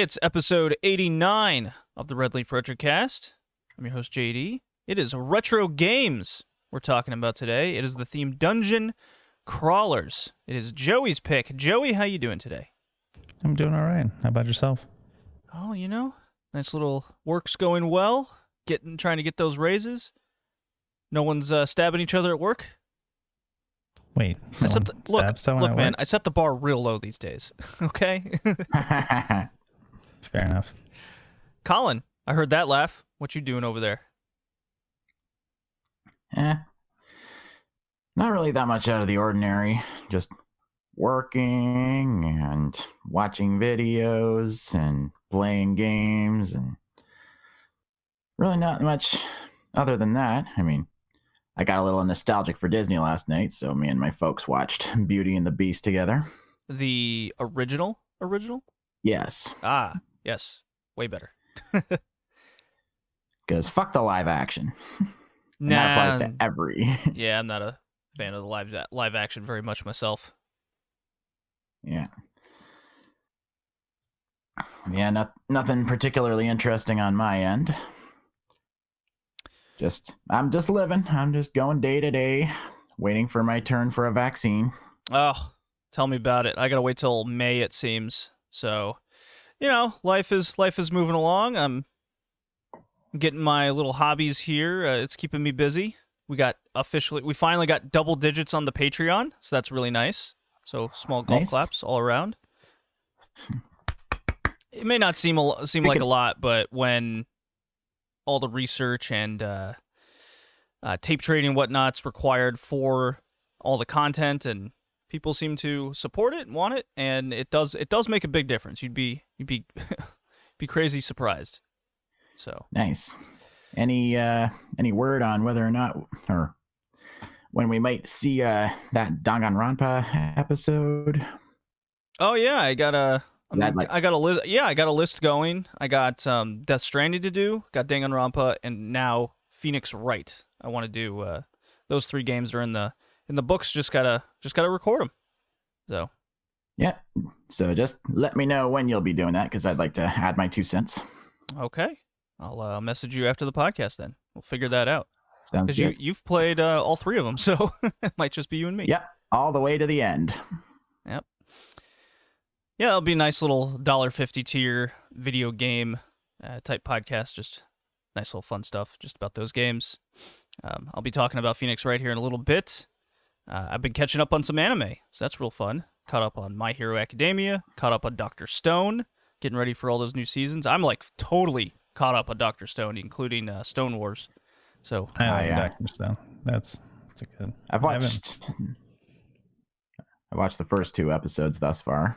It's episode 89 of the Red Leaf Retrocast. I'm your host, JD. It is retro games we're talking about today. It is the theme Dungeon Crawlers. It is Joey's pick. Joey, how you doing today? I'm doing all right. How about yourself? Oh, you know, nice little work's going well. Getting trying to get those raises. No one's uh, stabbing each other at work. Wait, I no set one the, look, stabs look, at man. work? I set the bar real low these days. okay, Fair enough. Colin, I heard that laugh. What you doing over there? eh. Not really that much out of the ordinary. Just working and watching videos and playing games and really not much other than that. I mean, I got a little nostalgic for Disney last night, so me and my folks watched Beauty and the Beast together. The original, original. Yes, Ah, yes, way better. because fuck the live action. And that applies to every. yeah, I'm not a fan of the live live action very much myself. Yeah. Yeah, not, nothing particularly interesting on my end. Just, I'm just living. I'm just going day to day, waiting for my turn for a vaccine. Oh, tell me about it. I gotta wait till May, it seems. So, you know, life is life is moving along. I'm getting my little hobbies here. Uh, it's keeping me busy. We got officially, we finally got double digits on the Patreon, so that's really nice. So small golf Nice. claps all around. It may not seem a, seem like a lot, but when all the research and uh, uh, tape trading and whatnot's required for all the content and people seem to support it and want it and it does it does make a big difference. You'd be you'd be be crazy surprised. So. Nice. Any uh any word on whether or not or when we might see uh that Danganronpa episode? oh yeah i got a I, That, mean, like- I got a list yeah i got a list going. I got um death stranding to do got danganronpa and now phoenix wright. I want to do uh those three games are in the in the books just gotta just gotta record them so Yeah. So just let me know when you'll be doing that because I'd like to add my two cents. okay i'll uh, message you after the podcast then we'll figure that out because you you've played uh, all three of them so it might just be you and me Yep. All the way to the end. Yep. Yeah, it'll be a nice little dollar fifty tier video game uh, type podcast. Just nice little fun stuff, just about those games. Um, I'll be talking about Phoenix Wright here in a little bit. Uh, I've been catching up on some anime, so that's real fun. Caught up on My Hero Academia. Caught up on Doctor Stone. Getting ready for all those new seasons. I'm like totally caught up on Doctor Stone, including uh, Stone Wars. So I Ah, yeah. Doctor Stone. That's that's a good. I've watched I watched the first two episodes thus far.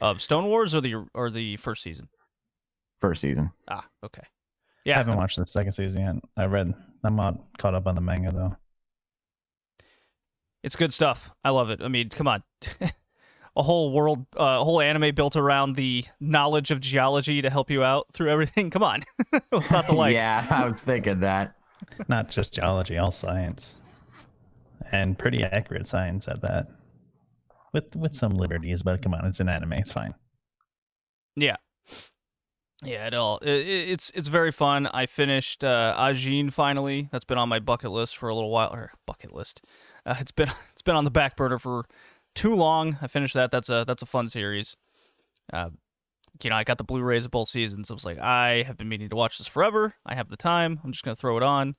of Stone Wars or the or the first season. First season. Ah, okay. Yeah, I haven't watched the second season yet. I read. I'm not caught up on the manga though. It's good stuff. I love it. I mean, come on. a whole world, uh, a whole anime built around the knowledge of geology to help you out through everything. Come on. What's not to like? yeah, I was thinking that. Not just geology, all science, and pretty accurate science at that. With with some liberties, but come on, it's an anime. It's fine. Yeah. Yeah, it all. It, it- it's it's very fun. I finished uh, Ajin finally. That's been on my bucket list for a little while. Or bucket list. Uh, it's been it's been on the back burner for too long. I finished that. That's a that's a fun series. Uh, you know, I got the Blu-rays of both seasons. I was like, I have been meaning to watch this forever. I have the time. I'm just gonna throw it on.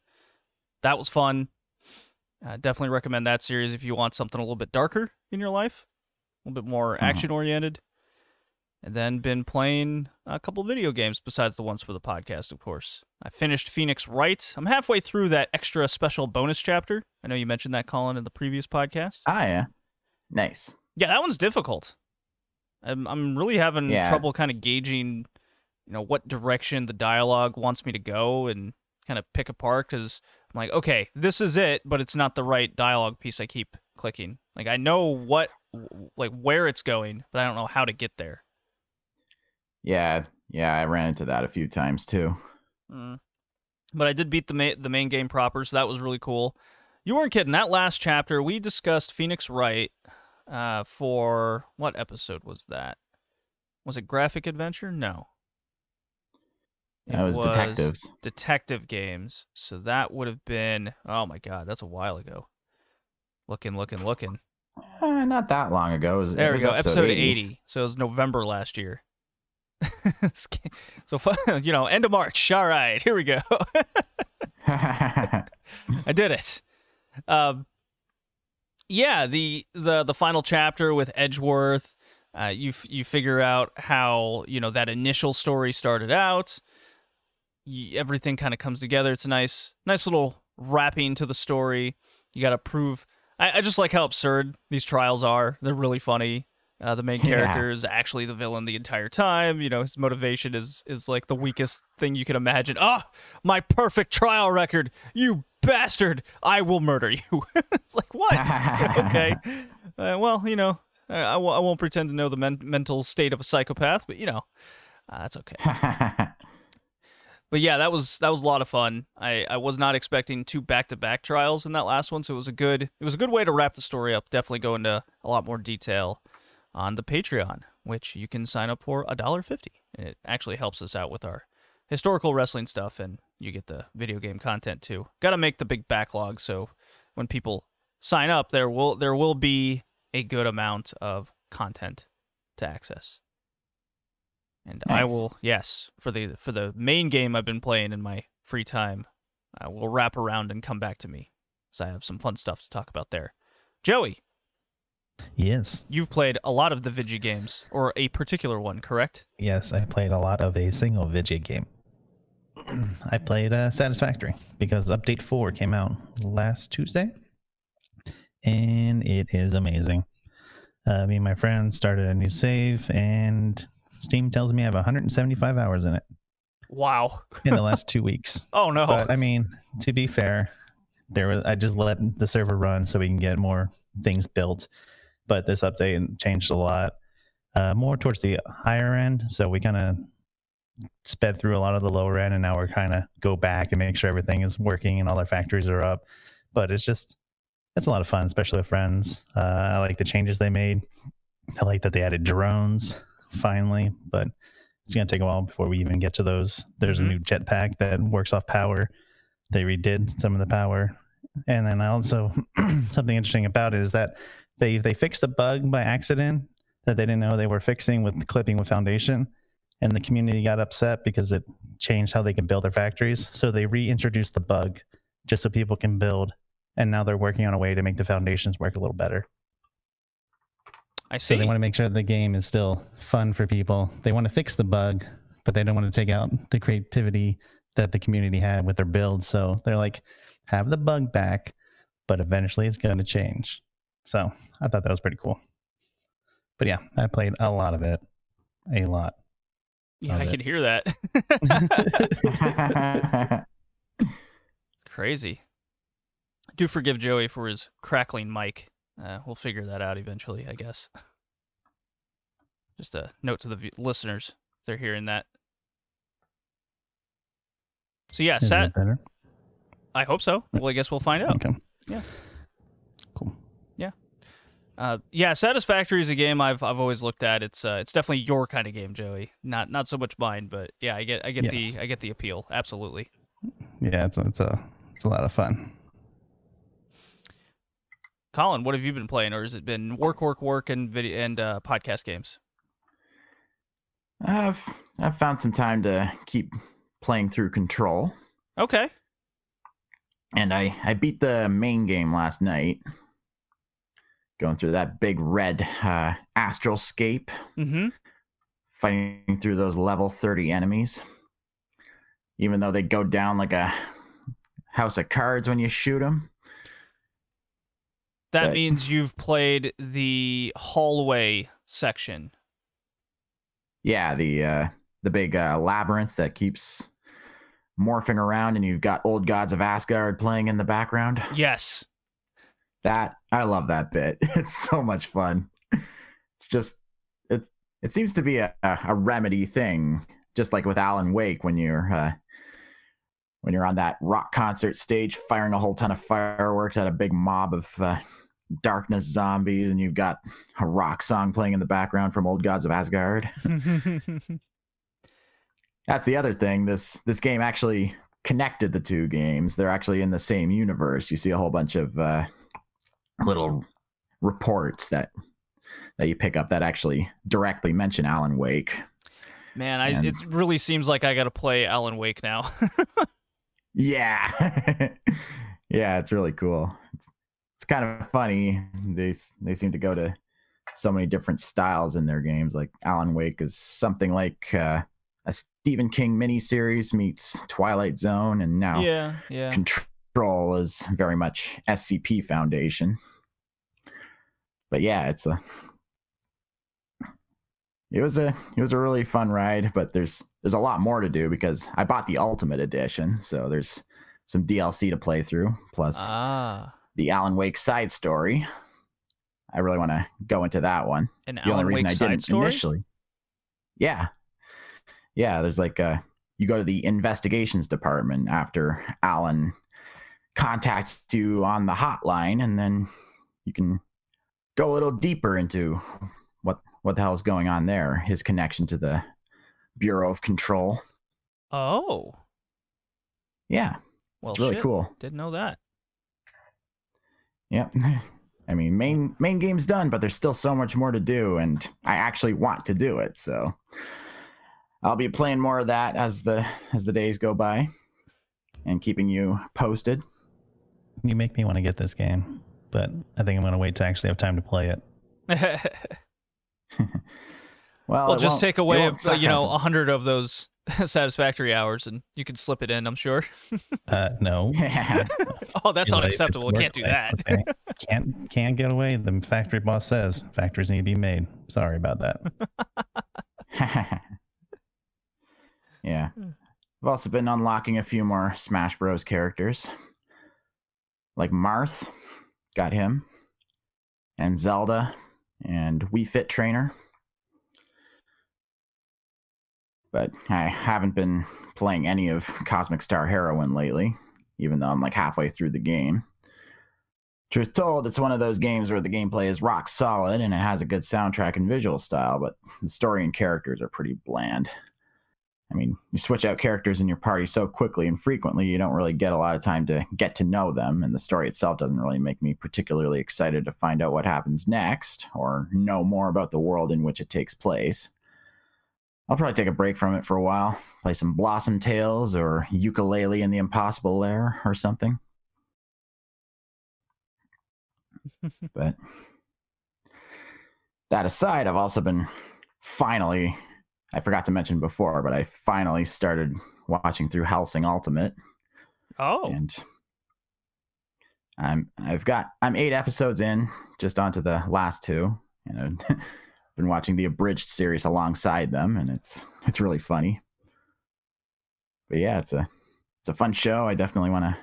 That was fun. Uh, definitely recommend that series if you want something a little bit darker in your life, a little bit more Mhm. action oriented and then been playing a couple video games besides the ones for the podcast, of course. I finished Phoenix Wright. I'm halfway through that extra special bonus chapter. I know you mentioned that, Colin, in the previous podcast. Ah yeah. Nice. Yeah, that one's difficult. I'm I'm really having Yeah. trouble kind of gauging, you know, what direction the dialogue wants me to go and kind of pick apart because I'm like, okay, this is it, but it's not the right dialogue piece. I keep clicking. Like I know what, like where it's going, but I don't know how to get there. Yeah, yeah, I ran into that a few times too. Mm. But I did beat the ma- the main game proper, so that was really cool. You weren't kidding. That last chapter, we discussed Phoenix Wright uh, for what episode was that? Was it graphic adventure? No. That was, detectives. Detective games. So that would have been. Oh my god, that's a while ago. Looking, looking, looking. Uh, not that long ago. It was, There it we was go. episode, Episode 80. So it was November last year. so you know, end of March. All right, here we go. I did it. Um, yeah, the the the final chapter with Edgeworth. Uh, you f- you figure out how you know that initial story started out. Y everything kind of comes together. It's a nice nice little wrapping to the story. You got to prove. I, I just like how absurd these trials are. They're really funny. Uh, the main Yeah. character is actually the villain the entire time. You know, his motivation is is like the weakest thing you can imagine. Ah, my perfect trial record. You bastard! I will murder you. it's like what? okay. Uh, well, you know, I, I, w- I won't pretend to know the men- mental state of a psychopath, but you know, uh, that's okay. But yeah, that was that was a lot of fun. I, I was not expecting two back to back trials in that last one, so it was a good it was a good way to wrap the story up. Definitely go into a lot more detail on the Patreon, which you can sign up for a dollar fifty. And it actually helps us out with our historical wrestling stuff, and you get the video game content too. Got to make the big backlog, so when people sign up, there will there will be a good amount of content to access. And I will yes for the for the main game I've been playing in my free time. I will wrap around and come back to me, as I have some fun stuff to talk about there. Joey, Yes. you've played a lot of the Vigi games, or a particular one, correct? Yes, I played a lot of a single Vidya game. I played uh, Satisfactory because Update 4 came out last Tuesday, and it is amazing. Uh, me and my friend started a new save, and Steam tells me I have 175 hours in it Wow. in the last two weeks. Oh no. But I mean, to be fair, there was I just let the server run so we can get more things built. But this update changed a lot, uh, more towards the higher end. So we kind of sped through a lot of the lower end, and now we're kind of go back and make sure everything is working and all our factories are up. But it's just it's a lot of fun, especially with friends. Uh, I like the changes they made. I like that they added drones finally, but it's gonna take a while before we even get to those. There's Mhm. a new jetpack that works off power. They redid some of the power, and then I also something interesting about it is that they they fixed a bug by accident that they didn't know they were fixing with clipping with foundation, and the community got upset because it changed how they can build their factories. So they reintroduced the bug just so people can build, and now they're working on a way to make the foundations work a little better. I see So they want to make sure the game is still fun for people. They want to fix the bug, but they don't want to take out the creativity that the community had with their build. So they're like, have the bug back, but eventually it's going to change. So I thought that was pretty cool. But yeah, I played a lot of it. A lot. yeah, I it. can hear that. Crazy. Do forgive Joey for his crackling mic. Uh, we'll figure that out eventually, I guess. Just a note to the v- listeners if they're hearing that. So yeah, Is Sat. that better? I hope so. Well, I guess we'll find out. Okay. Yeah. Cool. Uh, yeah, Satisfactory is a game I've I've always looked at. It's uh, it's definitely your kind of game, Joey. Not not so much mine, but yeah, I get I get Yes. the I get the appeal. Absolutely. Yeah, it's, it's a it's a lot of fun. Colin, what have you been playing, or has it been work, work, work, and video and uh, podcast games? I've I've found some time to keep playing through Control, Okay. and I I beat the main game last night. Going through that big red uh, astral scape, Mm-hmm. fighting through those level thirty enemies. Even though they go down like a house of cards when you shoot them. That But- means you've played the hallway section. Yeah, the uh, the big uh, labyrinth that keeps morphing around, and you've got old gods of Asgard playing in the background. Yes. That I love that bit. It's so much fun. It's just it's it seems to be a, a, remedy thing, just like with Alan Wake when you're uh, when you're on that rock concert stage firing a whole ton of fireworks at a big mob of uh, darkness zombies, and you've got a rock song playing in the background from Old Gods of Asgard. That's the other thing. This this game actually connected the two games. They're actually in the same universe. You see a whole bunch of uh, little reports that that you pick up that actually directly mention Alan Wake. Man, I, And- it really seems like I got to play Alan Wake now. Yeah, yeah, it's really cool. It's, it's kind of funny. They they seem to go to so many different styles in their games. Like Alan Wake is something like uh, a Stephen King miniseries meets Twilight Zone, and now yeah, yeah. Control is very much SCP Foundation. But yeah, it's a it was a it was a really fun ride, but there's there's a lot more to do because I bought the Ultimate Edition, so there's some DLC to play through, plus Ah, the Alan Wake side story. I really want to go into that one an the Alan only reason Wake I didn't story. initially. Yeah, yeah. There's like uh you go to the investigations department after Alan contacts you on the hotline, and then you can go a little deeper into what what the hell is going on there. His connection to the Bureau of Control. Oh, Yeah, well, it's really shit. cool. Didn't know that. Yep. I mean, main main game's done, but there's still so much more to do, and I actually want to do it. So I'll be playing more of that as the as the days go by, and keeping you posted. You make me want to get this game, but I think I'm going to wait to actually have time to play it. Well, well, it just take away, won't uh, suck you know, a hundred of those satisfactory hours, and you can slip it in. I'm sure. Uh, no. Oh, that's Feel like unacceptable. it's can't do that. okay? Can't can't get away. The factory boss says factories need to be made. Sorry about that. yeah. I've also been unlocking a few more Smash Bros. characters, like Marth, got him, and Zelda, and Wii Fit Trainer. But I haven't been playing any of Cosmic Star Heroine lately, even though I'm like halfway through the game. Truth told, it's one of those games where the gameplay is rock solid and it has a good soundtrack and visual style, but the story and characters are pretty bland. I mean, you switch out characters in your party so quickly and frequently, you don't really get a lot of time to get to know them, and the story itself doesn't really make me particularly excited to find out what happens next or know more about the world in which it takes place. I'll probably take a break from it for a while, play some Blossom Tales or Yooka-Laylee in the Impossible Lair or something. but that aside, I've also been finally I forgot to mention before, but I finally started watching through Hellsing Ultimate, Oh, and I'm I've got I'm eight episodes in, just onto the last two, and I've been watching the abridged series alongside them, and it's it's really funny. But yeah, it's a it's a fun show. I definitely want to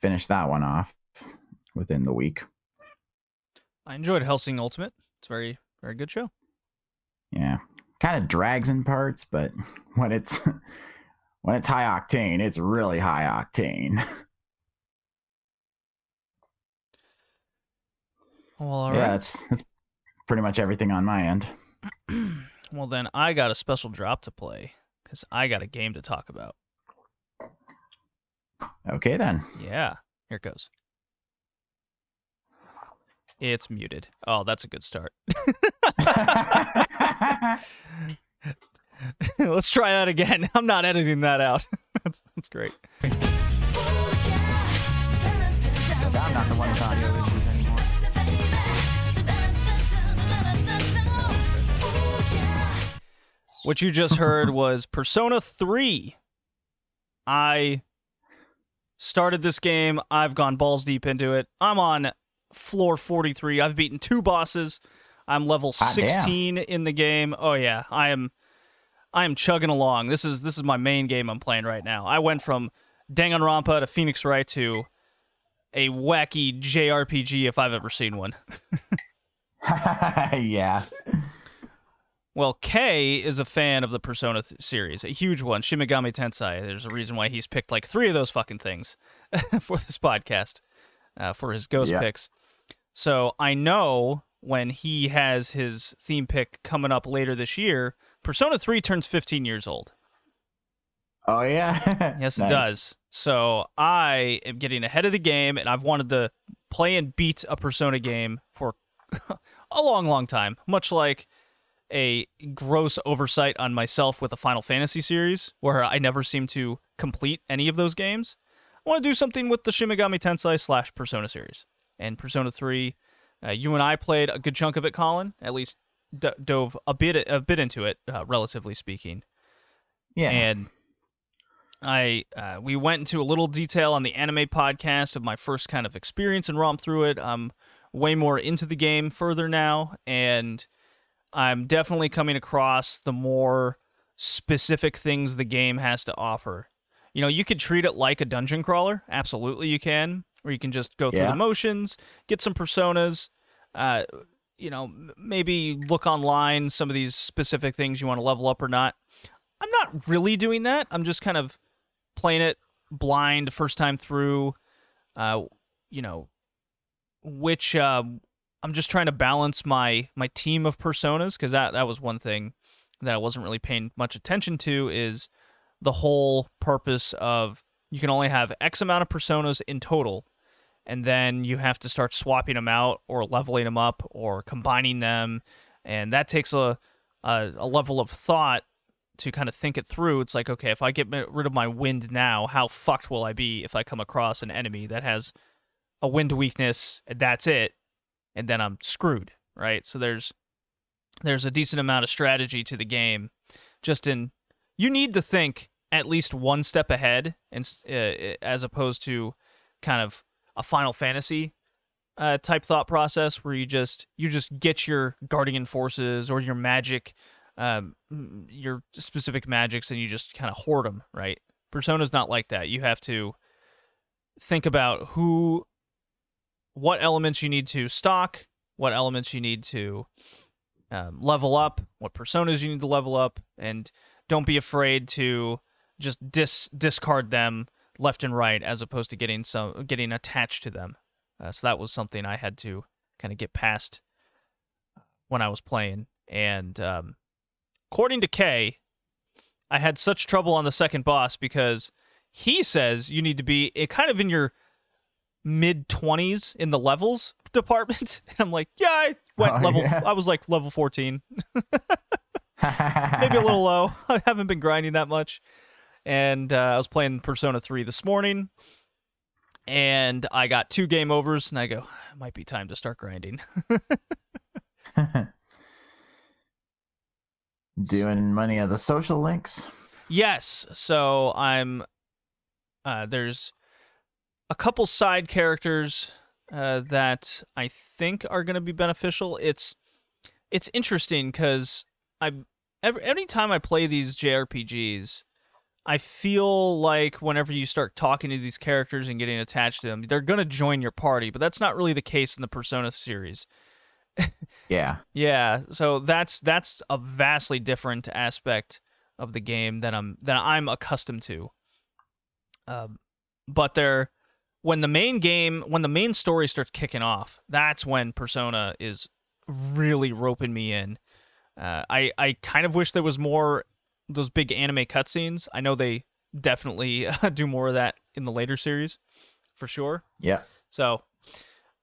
finish that one off within the week. I enjoyed Hellsing Ultimate. It's a very, very good show. Yeah, kind of drags in parts, but when it's when it's high octane, it's really high octane. Well, all yeah, right. that's that's pretty much everything on my end. well, then I got a special drop to play because I got a game to talk about. Okay then. Yeah, here it goes. It's muted. Oh, that's a good start. Let's try that again. I'm not editing that out. that's that's great. I'm not the one with audio issues anymore. What you just heard was Persona 3. I started this game. I've gone balls deep into it. I'm on floor 43. I've beaten two bosses. I'm level Hot damn. 16 in the game. Oh yeah, I am I am chugging along. This is this is my main game I'm playing right now. I went from Danganronpa to Phoenix Wright to a wacky JRPG if I've ever seen one. yeah. Well, Kay is a fan of the Persona th- series, a huge one. Shin Megami Tensei. There's a reason why he's picked like three of those fucking things for this podcast, uh, for his ghost Yeah. picks. So I know when he has his theme pick coming up later this year, Persona 3 turns 15 years old. Oh yeah. Yes, Nice. it does. So I am getting ahead of the game, and I've wanted to play and beat a Persona game for a long, long time. Much like a gross oversight on myself with the Final Fantasy series, where I never seem to complete any of those games. I want to do something with the Shin Megami Tensei slash Persona series. And Persona 3, uh, you and I played a good chunk of it, Colin. At least d- dove a bit a bit into it, uh, relatively speaking Yeah. and I uh, we went into a little detail on the anime podcast of my first kind of experience and romp through it. I'm way more into the game further now, and I'm definitely coming across the more specific things the game has to offer. You know, you could treat it like a dungeon crawler. Absolutely, you can. Or you can just go through Yeah. the motions, get some personas. Uh, you know, maybe look online some of these specific things you want to level up or not. I'm not really doing that. I'm just kind of playing it blind first time through. Uh, you know, which uh, I'm just trying to balance my my team of personas because that that was one thing that I wasn't really paying much attention to is the whole purpose of you can only have X amount of personas in total, and then you have to start swapping them out or leveling them up or combining them, and that takes a a, a level of thought to kind of think it through. It's like, okay, if I get rid of my wind now, how fucked will I be if I come across an enemy that has a wind weakness and that's it, and then I'm screwed, right? So there's there's a decent amount of strategy to the game. Just in you need to think at least one step ahead, and uh, as opposed to kind of a Final Fantasy uh, type thought process where you just you just get your guardian forces or your magic um, your specific magics and you just kind of hoard them, right? Persona's not like that. You have to think about who, what elements you need to stock, what elements you need to um, level up, what personas you need to level up, and don't be afraid to just dis discard them left and right as opposed to getting some getting attached to them. Uh, so that was something I had to kind of get past when I was playing, and um, according to Kay, I had such trouble on the second boss because he says you need to be kind of in your mid 20s in the levels department. And I'm like, yeah, I went Oh, level, yeah. I was like level 14, maybe a little low. I haven't been grinding that much. And uh, I was playing Persona 3 this morning. And I got two game overs, and I go, might be time to start grinding. Doing money of the social links. Yes. So I'm uh there's a couple side characters uh that I think are going to be beneficial. It's it's interesting cuz I every anytime I play these JRPGs, I feel like whenever you start talking to these characters and getting attached to them, they're going to join your party, but that's not really the case in the Persona series. Yeah. Yeah, so that's that's a vastly different aspect of the game than I'm than I'm accustomed to. Um, but they're when the main game when the main story starts kicking off, that's when Persona is really roping me in. Uh, I I kind of wish there was more those big anime cutscenes. I know they definitely do more of that in the later series, for sure. Yeah. So,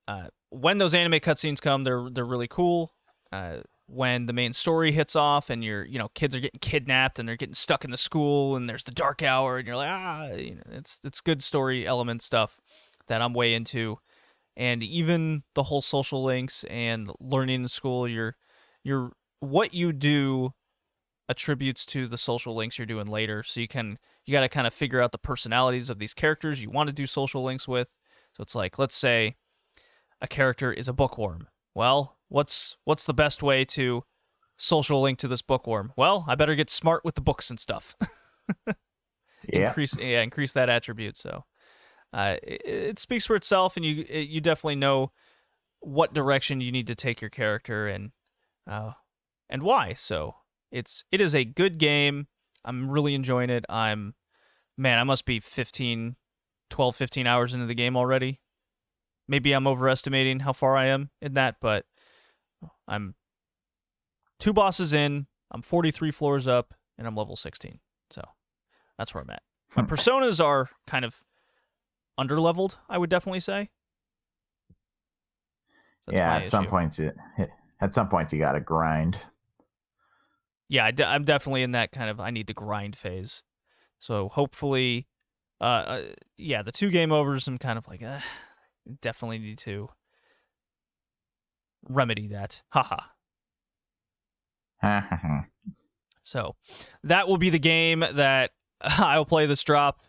uh, when those anime cutscenes come, they're they're really cool. Uh, when the main story hits off and your you know kids are getting kidnapped and they're getting stuck in the school and there's the dark hour and you're like ah you know, it's it's good story element stuff that I'm way into, and even the whole social links and learning in school. Your your what you do attributes to the social links you're doing later. So you can you got to kind of figure out the personalities of these characters you want to do social links with. So it's like let's say a character is a bookworm. Well, what's what's the best way to social link to this bookworm? Well, I better get smart with the books and stuff. Yeah. increase yeah, increase that attribute. So uh, it, it speaks for itself, and you it, you definitely know what direction you need to take your character and uh, and why. So it's it is a good game. I'm really enjoying it. I'm man, I must be 15, 12, 15 hours into the game already. maybe I'm overestimating how far I am in that, but I'm two bosses in. I'm 43 floors up, and I'm level 16. So that's where I'm at. My Hmm. personas are kind of underleveled, I would definitely say. Yeah, at some points, it, at some points you gotta grind. Yeah, I de- I'm definitely in that kind of I need to grind phase. So hopefully, uh, uh yeah, the two game overs, I'm kind of like, uh, definitely need to remedy that. Haha. So that will be the game that I'll play this drop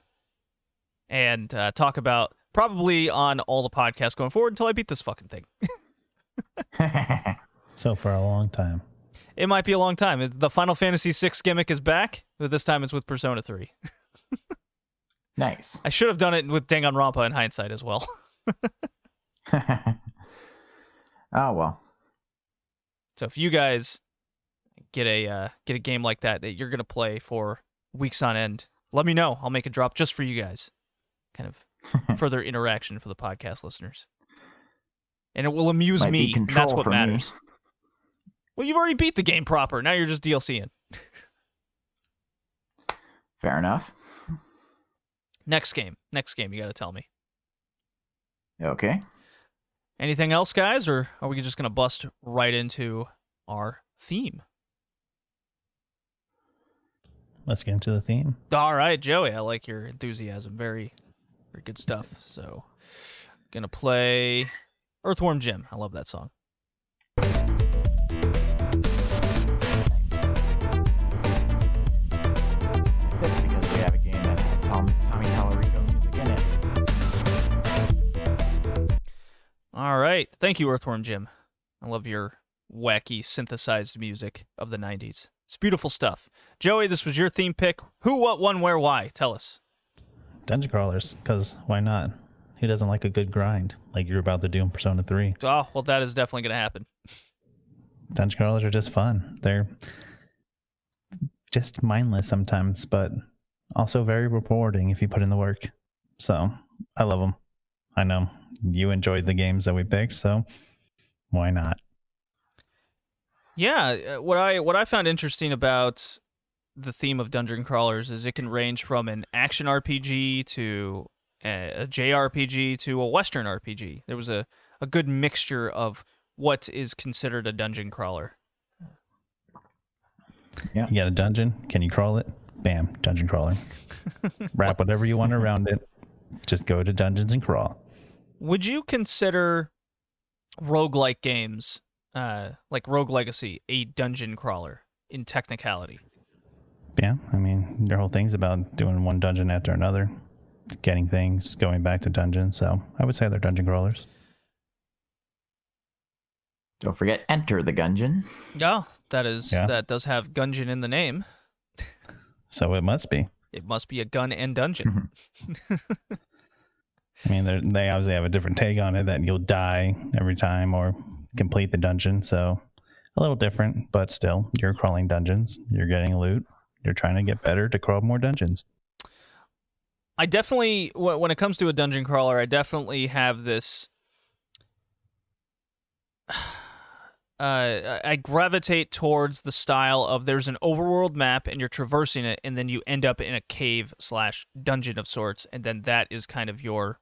and uh, talk about probably on all the podcasts going forward until I beat this fucking thing. So for a long time. It might be a long time. The Final Fantasy VI gimmick is back, but this time it's with Persona 3. nice. I should have done it with Danganronpa in hindsight as well. oh well. So if you guys get a uh, get a game like that that you're gonna play for weeks on end, let me know. I'll make a drop just for you guys. Kind of further interaction for the podcast listeners, and it will amuse Might me. that's what matters. Well, you've already beat the game proper. Now you're just DLCing. Fair enough. Next game. Next game. You got to tell me. Okay. Anything else, guys, or are we just gonna bust right into our theme? Let's get into the theme. All right, Joey, I like your enthusiasm. Very, very good stuff. So, gonna play Earthworm Jim. I love that song. All right, thank you, Earthworm Jim. I love your wacky synthesized music of the '90s. It's beautiful stuff. Joey, this was your theme pick. Who, what, when, where, why? Tell us. Dungeon crawlers, because why not? Who doesn't like a good grind like you're about to do in Persona 3? Oh, ah, well, that is definitely gonna happen. Dungeon crawlers are just fun. They're just mindless sometimes, but also very rewarding if you put in the work. So I love them. I know you enjoyed the games that we picked, so why not? Yeah, uh, what I what I found interesting about the theme of dungeon crawlers is it can range from an action RPG to a, a JRPG to a Western RPG. There was a, a good mixture of what is considered a dungeon crawler. Yeah, you got a dungeon? Can you crawl it? Bam, dungeon crawler. Wrap whatever you want around it. Just go to dungeons and crawl. Would you consider roguelike games, uh, like Rogue Legacy, a dungeon crawler in technicality? Yeah, I mean, their whole thing's about doing one dungeon after another, getting things, going back to dungeons. So I would say they're dungeon crawlers. Don't forget, enter the gungeon. Yeah, that is Yeah. that does have gungeon in the name. So it must be. It must be a gun and dungeon. I mean, they're- obviously have a different take on it that you'll die every time or complete the dungeon. So a little different, but still, you're crawling dungeons. You're getting loot. You're trying to get better to crawl more dungeons. I definitely, when it comes to a dungeon crawler, I definitely have this. Uh, I gravitate towards the style of there's an overworld map and you're traversing it, and then you end up in a cave slash dungeon of sorts, and then that is kind of your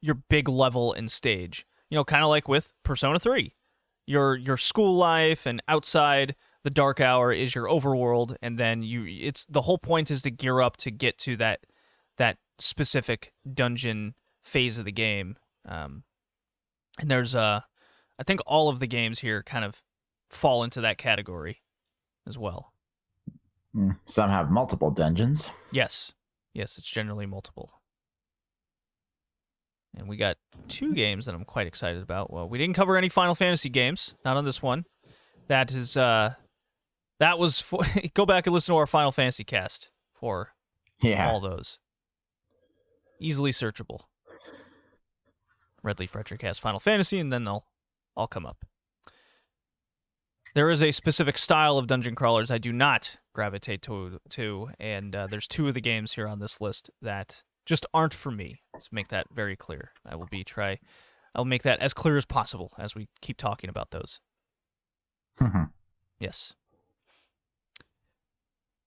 your big level and stage. You know, kind of like with Persona Three, your your school life and outside the dark hour is your overworld, and then you it's the whole point is to gear up to get to that that specific dungeon phase of the game. Um, and there's uh, I think all of the games here kind of fall into that category as well. Hmm, Some have multiple dungeons. Yes, yes, it's generally multiple. And we got two games that I'm quite excited about. Well, we didn't cover any Final Fantasy games, not on this one. That is uh, that was for, go back and listen to our Final Fantasy cast for Yeah. all those. Easily searchable. Red Leaf has Final Fantasy, and then they'll all come up. There is a specific style of dungeon crawlers I do not gravitate to, to and uh, there's two of the games here on this list that just aren't for me. Let's make that very clear. I will be try I'll make that as clear as possible as we keep talking about those. Mhm. Yes.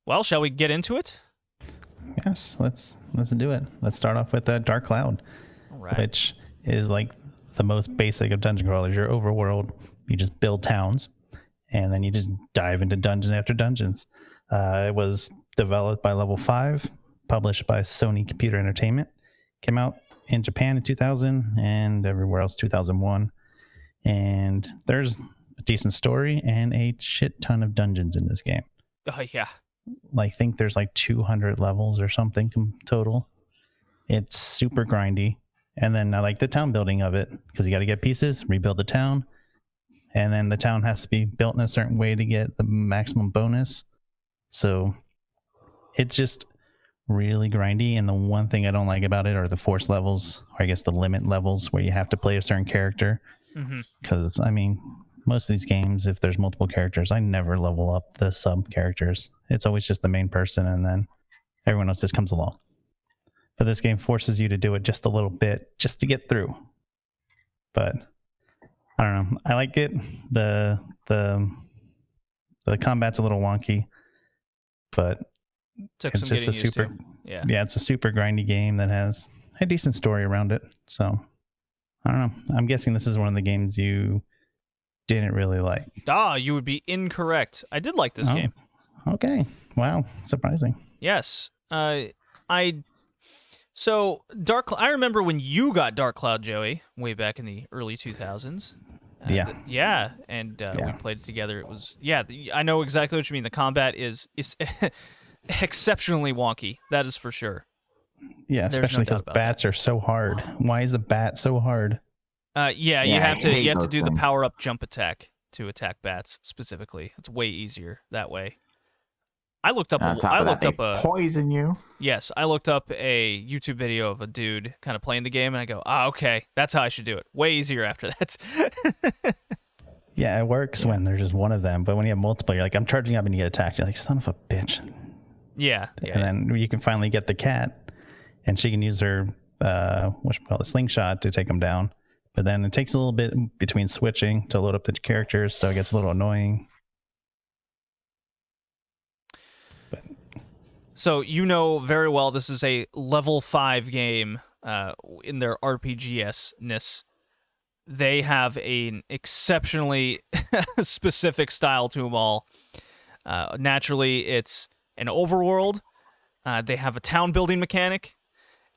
Well, shall we get into it? Yes, let's let's do it. Let's start off with uh, Dark Cloud, right. which is like the most basic of dungeon crawlers. Your overworld, you just build towns, and then you just dive into dungeon after dungeons. Uh, it was developed by Level Five, published by Sony Computer Entertainment. Came out in Japan in 2000 and everywhere else 2001. And there's a decent story and a shit ton of dungeons in this game. Oh yeah. like think there's like 200 levels or something total. It's super grindy, and then I like the town building of it because you got to get pieces, rebuild the town, and then the town has to be built in a certain way to get the maximum bonus. So it's just really grindy. And the one thing I don't like about it are the force levels, or I guess the limit levels where you have to play a certain character mm-hmm. because I mean, most of these games, if there's multiple characters, I never level up the sub characters. It's always just the main person, and then everyone else just comes along. But this game forces you to do it just a little bit just to get through. But I don't know. I like it. the the The combat's a little wonky, but Took it's some just a getting used super to. Yeah. yeah, it's a super grindy game that has a decent story around it. So I don't know. I'm guessing this is one of the games you didn't really like. Ah, you would be incorrect. I did like this Oh. game. Okay. Wow. Surprising. Yes. Uh, I. So Dark. Cl- I remember when you got Dark Cloud, Joey, way back in the early 2000s. Uh, Yeah. th- yeah, and uh, we played it together. It was yeah. The, I know exactly what you mean. The combat is is exceptionally wonky. That is for sure. Yeah, There's especially because about bats are so hard. Why is the bat so hard? Uh, yeah, you Yeah, have to you have to those do the power up jump attack to attack bats specifically. It's way easier that way. I looked up. On A, I looked that, up a poison you. yes. I looked up a YouTube video of a dude kind of playing the game, and I go, ah, okay, that's how I should do it. Way easier after that. Yeah, it works when there's just one of them, but when you have multiple, you're like, I'm charging up and you get attacked. You're like, son of a bitch. Yeah, yeah. And then you can finally get the cat, and she can use her uh, what you call it, slingshot to take them down. But then it takes a little bit between switching to load up the characters, so it gets a little annoying. So you know very well this is a level five game uh, in their RPGS ness. They have an exceptionally specific style to them all. Uh, naturally, it's an overworld. Uh, they have a town building mechanic.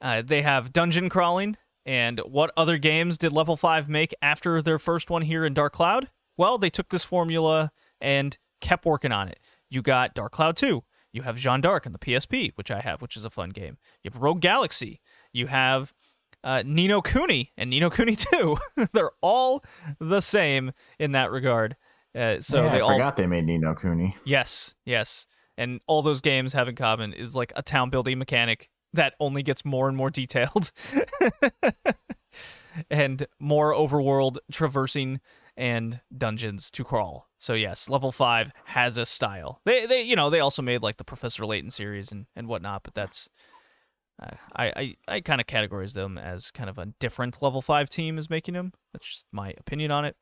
Uh, they have dungeon crawling. And what other games did Level 5 make after their first one here in Dark Cloud? Well, they took this formula and kept working on it. You got Dark Cloud 2. You have Jeanne d'Arc on the PSP, which I have, which is a fun game. You have Rogue Galaxy. You have uh, Ni no Kuni and Ni no Kuni 2. They're all the same in that regard. Uh, so yeah, they I all forgot they made Ni no Kuni. Yes, yes. And all those games have in common is like a town building mechanic that only gets more and more detailed and more overworld traversing and dungeons to crawl. So yes, level 5 has a style. They they you know, they also made like the Professor Layton series and and whatnot, but that's uh, I I, I kind of categorize them as kind of a different level 5 team is making them. That's just my opinion on it.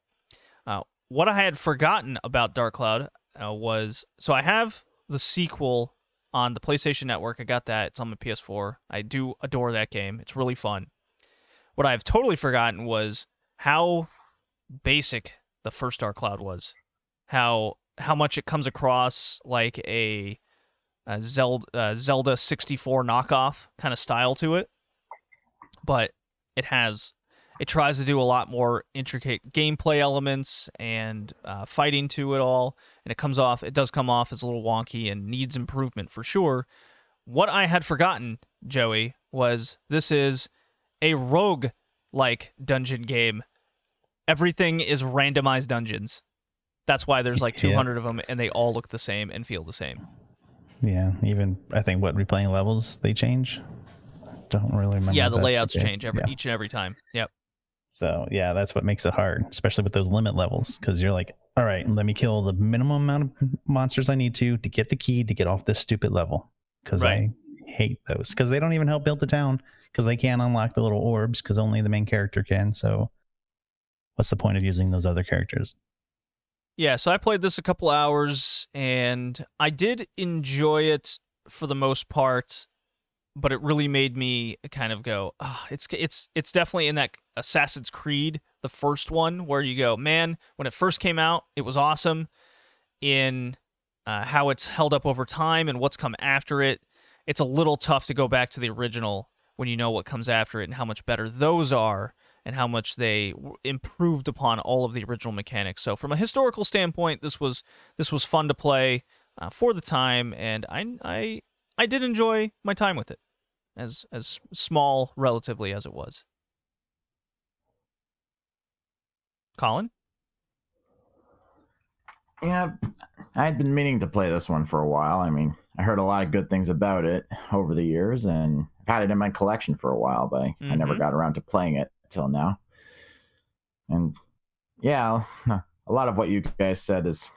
Uh, what I had forgotten about Dark Cloud uh, was so I have the sequel on the PlayStation Network. I got that. It's on my PS4. I do adore that game. It's really fun. What I've totally forgotten was how basic the first Dark Cloud was. How how much it comes across like a, a Zelda uh, Zelda 64 knockoff kind of style to it. But it has it tries to do a lot more intricate gameplay elements and uh, fighting to it all and it comes off it does come off as a little wonky and needs improvement for sure what i had forgotten joey was this is a rogue like dungeon game everything is randomized dungeons that's why there's like Yeah. 200 of them and they all look the same and feel the same Yeah, even I think what replaying levels they change. Don't really remember. yeah the layouts case. change every Yeah. each and every time yep So yeah, that's what makes it hard, especially with those limit levels, because you're like, all right, let me kill the minimum amount of monsters I need to to get the key to get off this stupid level. Because Right. I hate those, because they don't even help build the town, because they can't unlock the little orbs, because only the main character can. So what's the point of using those other characters? Yeah, so I played this a couple hours and I did enjoy it for the most part, but it really made me kind of go, oh, it's it's it's definitely in that Assassin's Creed, the first one, where you go, man, when it first came out, it was awesome in uh, how it's held up over time and what's come after it. It's a little tough to go back to the original when you know what comes after it and how much better those are and how much they improved upon all of the original mechanics. So from a historical standpoint, this was this was fun to play uh, for the time, and I I I did enjoy my time with it, as as small relatively as it was. Colin. Yeah, I had been meaning to play this one for a while. I mean, I heard a lot of good things about it over the years, and I've had it in my collection for a while, but mm-hmm. I never got around to playing it till now. And yeah, a lot of what you guys said is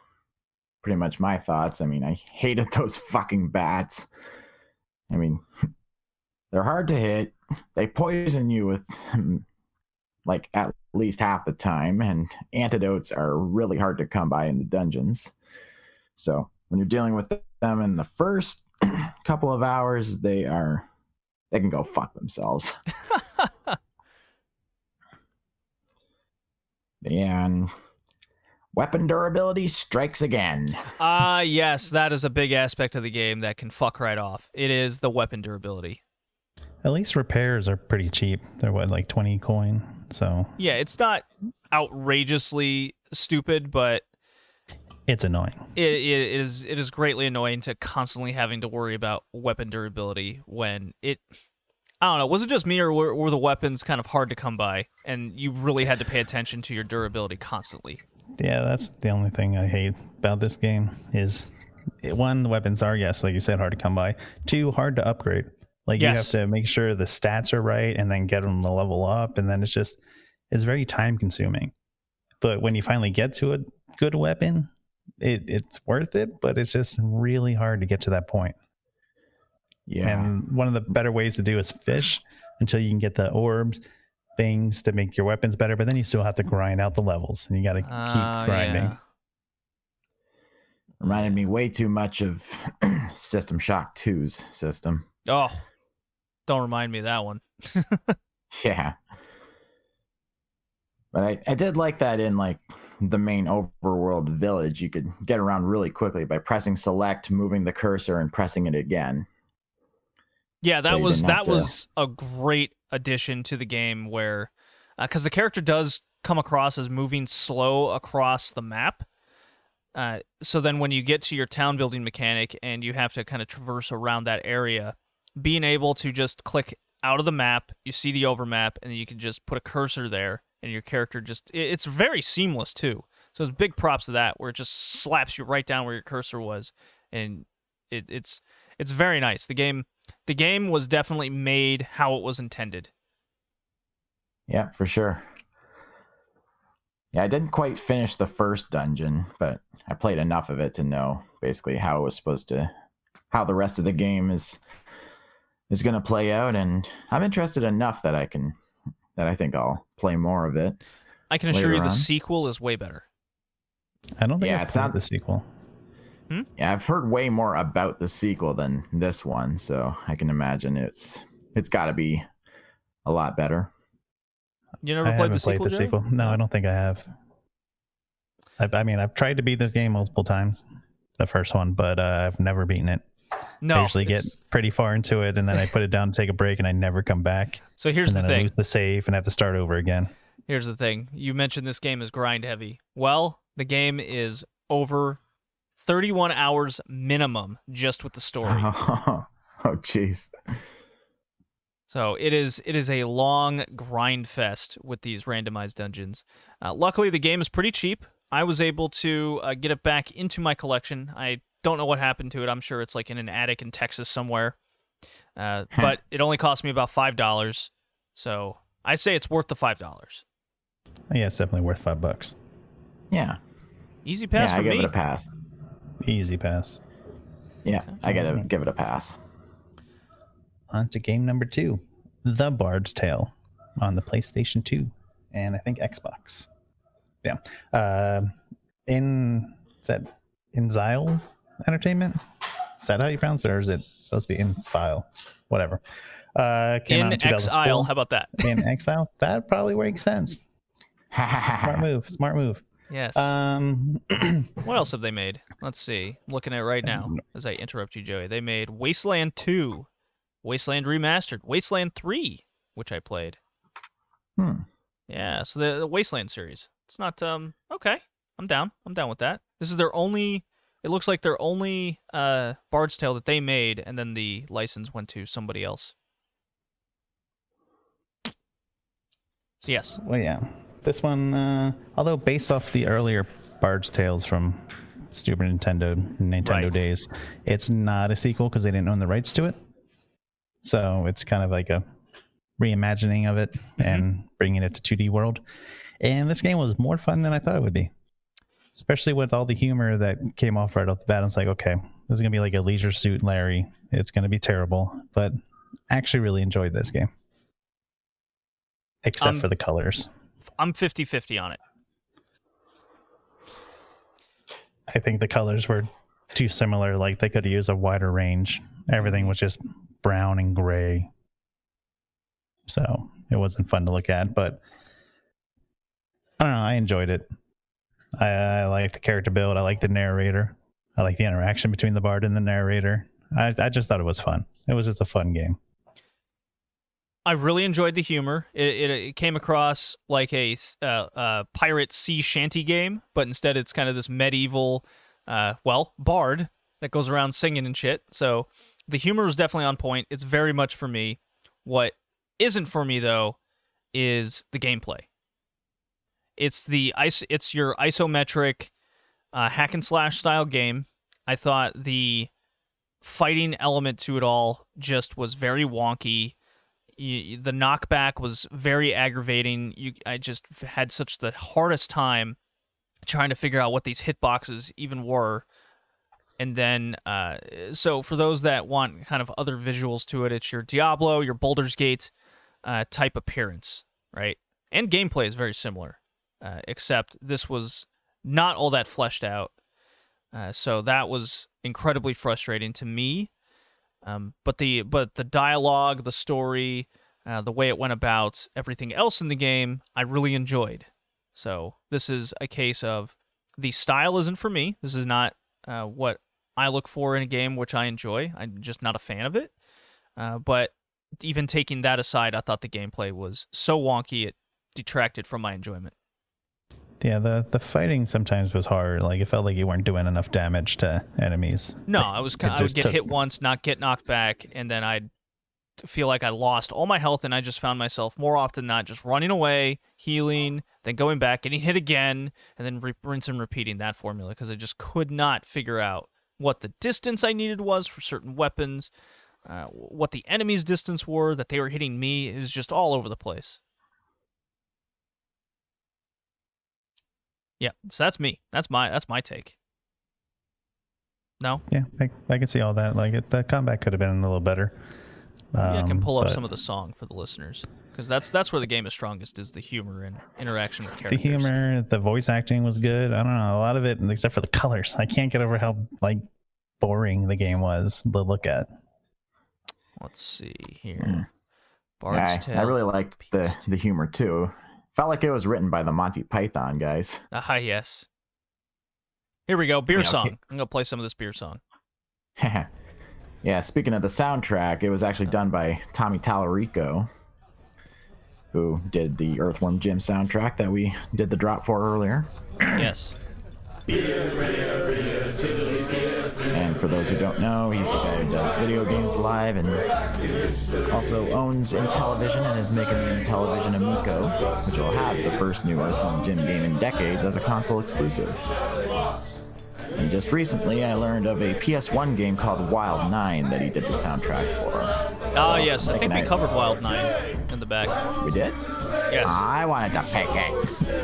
pretty much my thoughts. I mean, I hated those fucking bats. I mean, they're hard to hit. They poison you with like at least half the time, and antidotes are really hard to come by in the dungeons. So when you're dealing with them in the first couple of hours, they are they can go fuck themselves. and weapon durability strikes again. Ah, uh, yes, that is a big aspect of the game that can fuck right off. It is the weapon durability. At least repairs are pretty cheap. They're what, like 20 coin? So. Yeah, it's not outrageously stupid, but it's annoying. It, it is it is greatly annoying to constantly having to worry about weapon durability when it I don't know. Was it just me, or were, were, the weapons kind of hard to come by, and you really had to pay attention to your durability constantly? Yeah, that's the only thing I hate about this game. Is one, the weapons are yes, like you said, hard to come by. Two, hard to upgrade. Like yes. you have to make sure the stats are right, and then get them to level up, and then it's just it's very time consuming. But when you finally get to a good weapon, it, it's worth it. But it's just really hard to get to that point. Yeah. And one of the better ways to do is fish until you can get the orbs things to make your weapons better, but then you still have to grind out the levels and you got to keep uh, grinding. Yeah. Reminded me way too much of System Shock 2's system. Oh, don't remind me of that one. yeah. But I, I did like that in like the main overworld village, you could get around really quickly by pressing select, moving the cursor, and pressing it again. Yeah, that so was that to... was a great addition to the game where because uh, the character does come across as moving slow across the map. Uh, so then when you get to your town building mechanic and you have to kind of traverse around that area, being able to just click out of the map, you see the overmap, and you can just put a cursor there, and your character just it's very seamless too. So it's big props to that, where it just slaps you right down where your cursor was, and it, it's it's very nice. The game the game was definitely made how it was intended. Yeah, for sure. Yeah, I didn't quite finish the first dungeon, but I played enough of it to know basically how it was supposed to how the rest of the game is is going to play out and I'm interested enough that I can that I think I'll play more of it. I can assure you the on. sequel is way better. I don't think yeah, it's not the sequel. Hmm? Yeah, I've heard way more about the sequel than this one, so I can imagine it's it's got to be a lot better. You never I played the sequel? The sequel? No, I don't think I have. I, I, mean, I've tried to beat this game multiple times, the first one, but uh, I've never beaten it. No, I usually get pretty far into it, and then I put it down to take a break, and I never come back. So here's the thing: I lose the save and have to start over again. Here's the thing: you mentioned this game is grind heavy. Well, the game is over 31 hours minimum just with the story. oh, jeez. So it is it is a long grind fest with these randomized dungeons. Uh, luckily, the game is pretty cheap. I was able to uh, get it back into my collection. I don't know what happened to it. I'm sure it's like in an attic in Texas somewhere. Uh, but it only cost me about five dollars, so I say it's worth the five dollars. Yeah, it's definitely worth five bucks. Yeah, easy pass yeah, for I give me. it a pass. Easy pass. Yeah, I gotta give it a pass. On to game number two The Bard's Tale on the PlayStation 2 and I think Xbox. Yeah. Uh, in is that in Zyle Entertainment? Is that how you pronounce it, or is it supposed to be in file? Whatever. Uh, came out In in exile. How about that? in exile. That probably makes sense. Smart move. Smart move. Yes. Um, what else have they made? Let's see. I'm looking at it right now as I interrupt you, Joey. They made Wasteland 2, Wasteland Remastered, Wasteland 3, which I played. Hmm. Yeah, so the, the Wasteland series. It's not um okay. I'm down. I'm down with that. This is their only it looks like their only uh Bard's Tale that they made and then the license went to somebody else. So yes. well, yeah. This one, uh, although based off the earlier Bard's Tales from Super Nintendo Nintendo Right. days, it's not a sequel because they didn't own the rights to it. So it's kind of like a reimagining of it Mm-hmm. and bringing it to 2D world. And this game was more fun than I thought it would be, especially with all the humor that came off right off the bat. I was like, okay, this is gonna be like a Leisure Suit Larry. It's gonna be terrible, but I actually really enjoyed this game, except Um, for the colors. I'm 50-50 on it. I think the colors were too similar. Like they could have used a wider range. Everything was just brown and gray. So it wasn't fun to look at, but I don't know. I enjoyed it. I, I like the character build. I like the narrator. I like the interaction between the bard and the narrator. I, I just thought it was fun. It was just a fun game. I really enjoyed the humor. It, it, it came across like a uh, uh, pirate sea shanty game, but instead it's kind of this medieval, uh, well, bard that goes around singing and shit. So the humor was definitely on point. It's very much for me. What isn't for me though is the gameplay. It's the ice. It's your isometric uh, hack and slash style game. I thought the fighting element to it all just was very wonky you, the knockback was very aggravating. You, I just had such the hardest time trying to figure out what these hitboxes even were. And then, uh, so for those that want kind of other visuals to it, it's your Diablo, your Baldur's Gate uh, type appearance, right? And gameplay is very similar, uh, except this was not all that fleshed out. Uh, so that was incredibly frustrating to me. Um, but the but the dialogue, the story, uh, the way it went about everything else in the game, I really enjoyed. So this is a case of the style isn't for me. This is not uh, what I look for in a game, which I enjoy. I'm just not a fan of it. Uh, but even taking that aside, I thought the gameplay was so wonky it detracted from my enjoyment. Yeah, the the fighting sometimes was hard. Like it felt like you weren't doing enough damage to enemies. No, I was It I would get took- hit once, not get knocked back, and then I'd feel like I lost all my health, and I just found myself more often than not just running away, healing, then going back, getting hit again, and then re- rinse and repeating that formula because I just could not figure out what the distance I needed was for certain weapons, uh, what the enemy's distance were that they were hitting me. It was just all over the place. Yeah, so that's me. That's my that's my take. No, Yeah, I, I can see all that. Like it, the combat could have been a little better. Maybe I can Um, pull up but some of the song for the listeners because that's that's where the game is strongest is the humor and interaction with characters. The humor, the voice acting was good. I don't know a lot of it, except for the colors. I can't get over how like boring the game was to look at. Let's see here. Hmm. Bard's Yeah, I- Tale. I really liked the the humor too. Felt like it was written by the Monty Python guys. Ah, yes. Here we go. Beer Yeah, song. okay. I'm gonna play some of this beer song. yeah, speaking of the soundtrack, it was actually done by Tommy Tallarico, who did the Earthworm Jim soundtrack that we did the drop for earlier. yes. And for those who don't know, he's the guy who does video games live and also owns Intellivision and is making the Intellivision Amico, which will have the first new Earthworm Jim game in decades as a console exclusive. And just recently, I learned of a PS1 game called Wild Nine that he did the soundtrack for. Ah, So, yes. I think we covered Wild Nine in the back. We did? Yes. I wanted to pick it.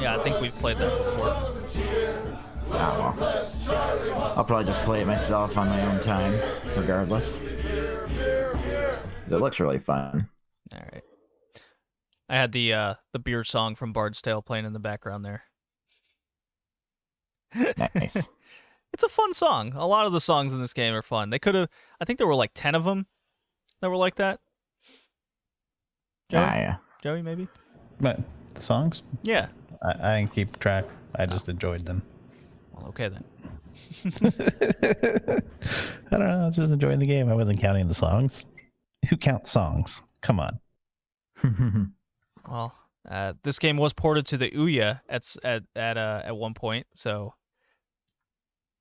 Yeah, I think we've played that before. Oh, well. I'll probably just play it myself on my own time, regardless. 'Cause It looks really fun. All right. I had the uh the beer song from Bard's Tale playing in the background there. Nice. It's a fun song. A lot of the songs in this game are fun. They could have I think there were like 10 of them that were like that. Joey, ah, yeah. Joey maybe? But the songs, Yeah. I, I didn't keep track. I just enjoyed them. Okay then. I don't know. I was just enjoying the game. I wasn't counting the songs. Who counts songs? Come on. Well, uh, this game was ported to the Ouya at at at uh, at one point, so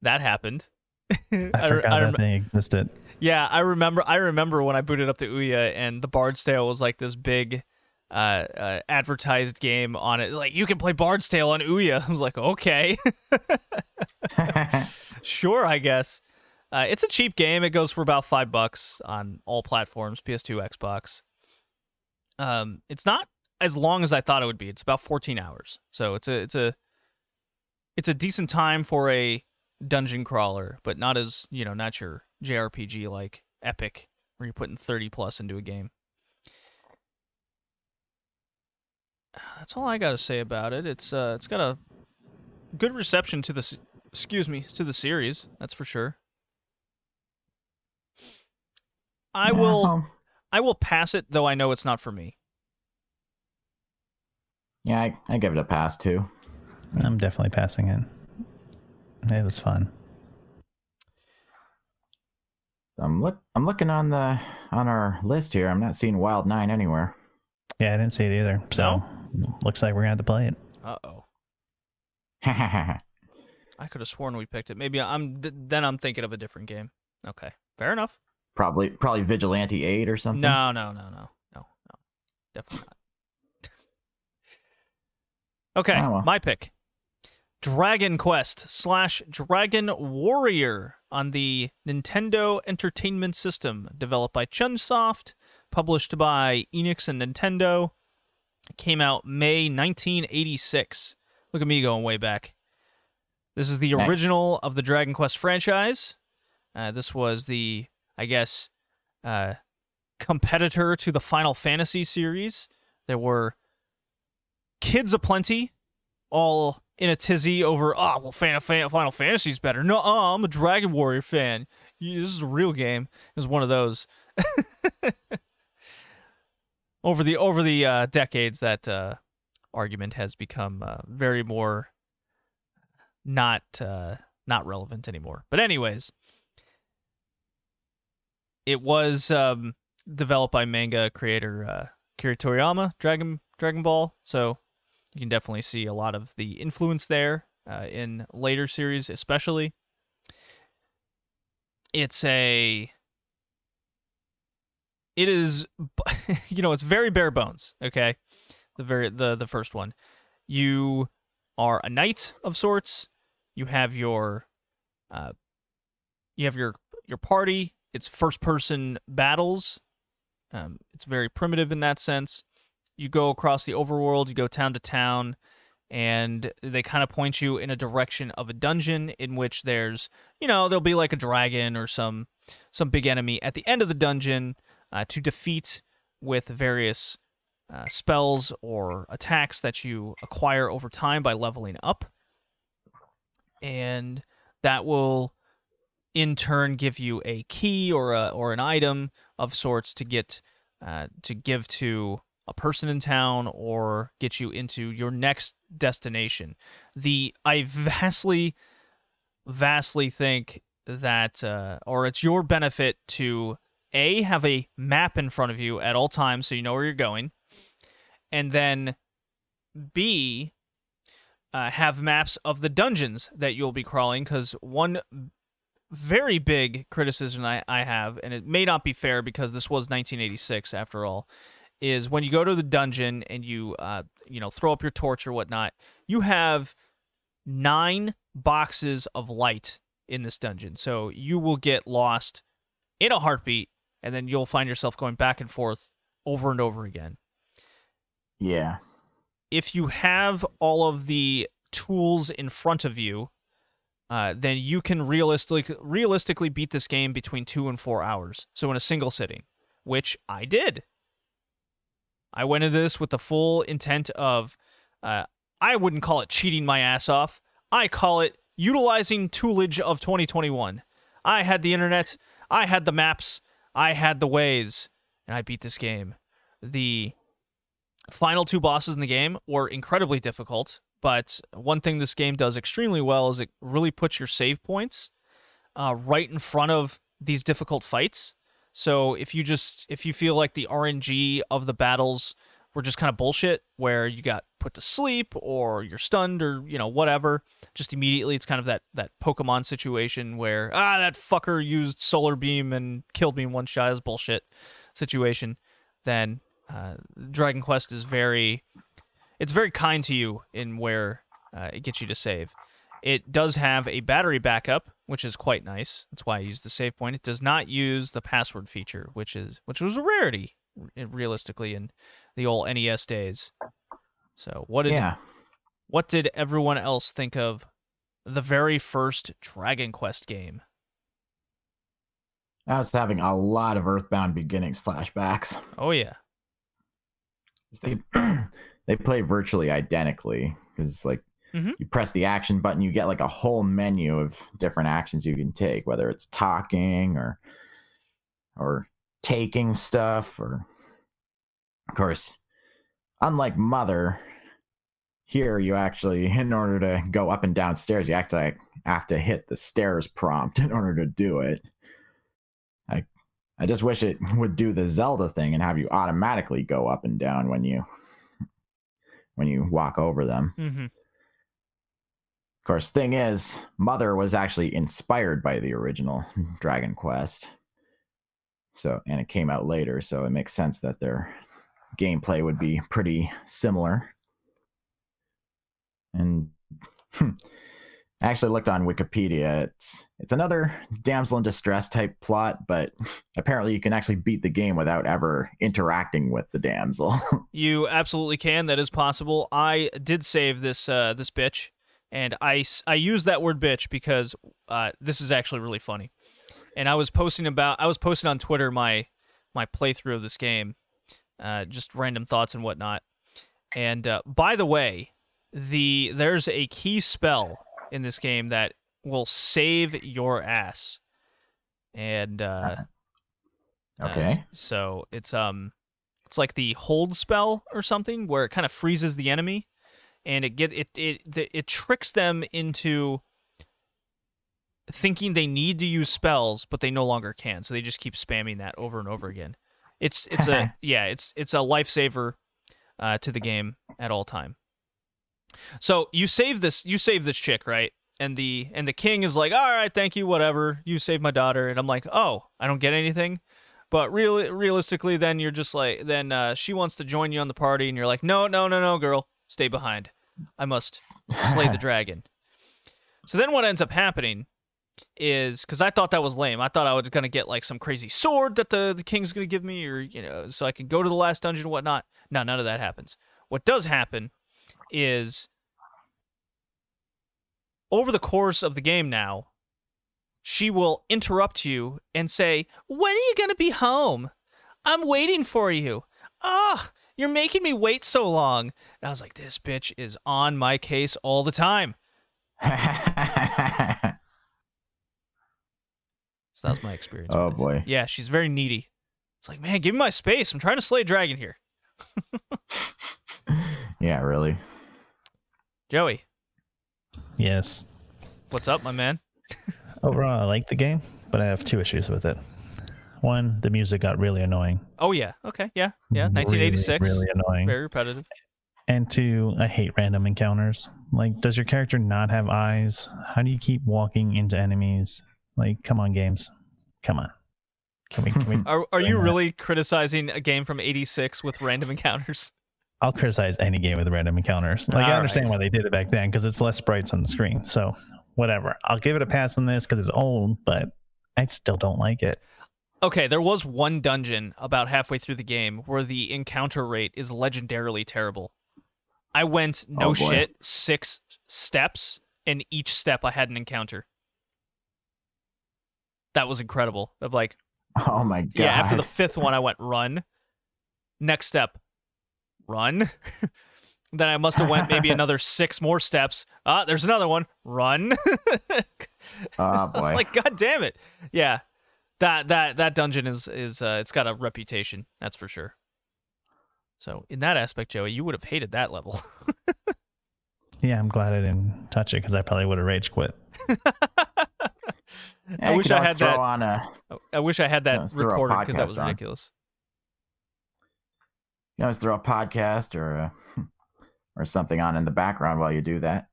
that happened. I, forgot I that rem- thing existed. yeah, I remember. I remember when I booted up the Ouya and the Bard's Tale was like this big uh, uh, advertised game on it. Like you can play Bard's Tale on Ouya. I was like, okay, sure, I guess. Uh, it's a cheap game. It goes for about five bucks on all platforms, PS2, Xbox. Um, it's not as long as I thought it would be. It's about 14 hours, so it's a it's a it's a decent time for a dungeon crawler, but not as you know, not your JRPG like Epic, where you're putting 30 plus into a game. That's all I got to say about it. It's uh, it's got a good reception to the s- excuse me to the series. That's for sure. I will I will pass it though I know it's not for me. yeah, I, I give it a pass too. I'm definitely passing it. It was fun. I'm look I'm looking on the on our list here. I'm not seeing Wild Nine anywhere. Yeah, I didn't see it either. So looks like we're gonna have to play it. Uh-oh. I could have sworn we picked it. Maybe I'm th- then I'm thinking of a different game. Okay. Fair enough. probably probably Vigilante Eight or something. No, no, no, no. No, no. Definitely not. okay, Oh, well. my pick. Dragon Quest slash Dragon Warrior on the Nintendo Entertainment System, developed by Chunsoft, published by Enix and Nintendo. Came out May 1986. Look at me going way back. This is the Nice. original of the Dragon Quest franchise. Uh, this was the, I guess, uh, competitor to the Final Fantasy series. There were kids aplenty, all in a tizzy over, oh, well, Fan- Fan- Final Fantasy's better. No, I'm a Dragon Warrior fan. This is a real game. It was one of those. over the over the uh, decades, that uh, argument has become uh, very more not uh, not relevant anymore. But anyways, it was um, developed by manga creator uh, Kira Toriyama, Dragon Dragon Ball. So you can definitely see a lot of the influence there uh, in later series, especially. It's a. It is, you know, it's very bare bones. Okay, the very the the first one, you are a knight of sorts. You have your, uh, you have your your party. It's first person battles. Um, it's very primitive in that sense. You go across the overworld, you go town to town, and they kind of point you in a direction of a dungeon in which there's, you know, there'll be like a dragon or some some big enemy at the end of the dungeon uh, to defeat with various uh, spells or attacks that you acquire over time by leveling up, and that will in turn give you a key or a, or an item of sorts to get uh, to give to a person in town or get you into your next destination. The I vastly, vastly think that, uh, or it's your benefit to a have a map in front of you at all times so you know where you're going, and then b uh, have maps of the dungeons that you'll be crawling because one very big criticism I, I have, and it may not be fair because this was 1986 after all, is when you go to the dungeon and you uh, you know throw up your torch or whatnot, you have nine boxes of light in this dungeon, so you will get lost in a heartbeat, and then you'll find yourself going back and forth over and over again Yeah. if you have all of the tools in front of you, uh, then you can realistically realistically beat this game between two and four hours. So in a single sitting, which I did. I went into this with the full intent of, uh, I wouldn't call it cheating my ass off. I call it utilizing toolage of 2021. I had the internet, I had the maps, I had the ways, and I beat this game. The final two bosses in the game were incredibly difficult, but one thing this game does extremely well is it really puts your save points uh, right in front of these difficult fights. So if you just if you feel like the RNG of the battles were just kind of bullshit, where you got put to sleep or you're stunned or you know whatever, just immediately it's kind of that that Pokemon situation where ah that fucker used Solar Beam and killed me in one shot is bullshit situation. Then uh, Dragon Quest is very it's very kind to you in where uh, it gets you to save. It does have a battery backup, which is quite nice. That's why I use the save point. It does not use the password feature, which is which was a rarity realistically in the old NES days. So what did yeah. what did everyone else think of the very first Dragon Quest game? I was having a lot of Earthbound Beginnings flashbacks. Oh yeah. They they play virtually identically because like Mhm. you press the action button, you get like a whole menu of different actions you can take, whether it's talking or or taking stuff or of course unlike mother here you actually in order to go up and down stairs you actually have to hit the stairs prompt in order to do it i i just wish it would do the zelda thing and have you automatically go up and down when you when you walk over them Mm-hmm. of course, thing is, Mother was actually inspired by the original Dragon Quest. So, and it came out later, so it makes sense that their gameplay would be pretty similar. And I actually looked on Wikipedia. It's it's another damsel in distress type plot, but apparently you can actually beat the game without ever interacting with the damsel. You absolutely can. That is possible. I did save this uh, this bitch, and I I use that word bitch because uh, this is actually really funny. And I was posting about I was posting on Twitter my my playthrough of this game, uh, just random thoughts and whatnot. And uh, by the way, the there's a key spell in this game that will save your ass. And uh, uh, okay. so it's um it's like the hold spell or something where it kind of freezes the enemy and it get it it it, it tricks them into thinking they need to use spells but they no longer can. So they just keep spamming that over and over again. It's it's a yeah, it's it's a lifesaver uh, to the game at all time. So you save this you save this chick, right? And the and the king is like, "All right, thank you, whatever. You saved my daughter." And I'm like, "Oh, I don't get anything." But real realistically then you're just like then uh, she wants to join you on the party and you're like, "No, no, no, no, girl. Stay behind. I must slay the dragon." So then what ends up happening is because I thought that was lame. I thought I was gonna get like some crazy sword that the, the king's gonna give me, or you know, so I can go to the last dungeon and whatnot. No, none of that happens. What does happen is over the course of the game now, she will interrupt you and say, When are you gonna be home? I'm waiting for you. Ah, you're making me wait so long. And I was like, This bitch is on my case all the time. So that was my experience. oh with boy. Yeah, she's very needy. It's like, man, give me my space. I'm trying to slay a dragon here. yeah, really. Joey, Yes. what's up, my man? Overall, I like the game, but I have two issues with it. One, the music got really annoying. Oh yeah, okay, yeah, yeah. Really, 1986, Really, annoying. very repetitive. And two, I hate random encounters. Like, does your character not have eyes? How do you keep walking into enemies? Like, come on, games. Come on. Can we? Can we? Are are you that. really criticizing a game from '86 with random encounters? I'll criticize any game with random encounters. Like, I understand right. why they did it back then because it's less sprites on the screen. So, whatever. I'll give it a pass on this because it's old, but I still don't like it. Okay, there was one dungeon about halfway through the game where the encounter rate is legendarily terrible. I went no Oh, shit six steps, and each step I had an encounter. That was incredible. Of like, Oh my god. yeah, after the fifth one, I went run. Next step, run. then I must have went maybe another six more steps. Ah, there's another one. Run. Oh I boy. was like, God damn it. Yeah. That that that dungeon is is uh it's got a reputation, that's for sure. So in that aspect, Joey, you would have hated that level. Yeah, I'm glad I didn't touch it because I probably would have rage quit. I wish I had that. on a I wish I had that recorded because that was on. ridiculous. you always throw a podcast or a, or something on in the background while you do that,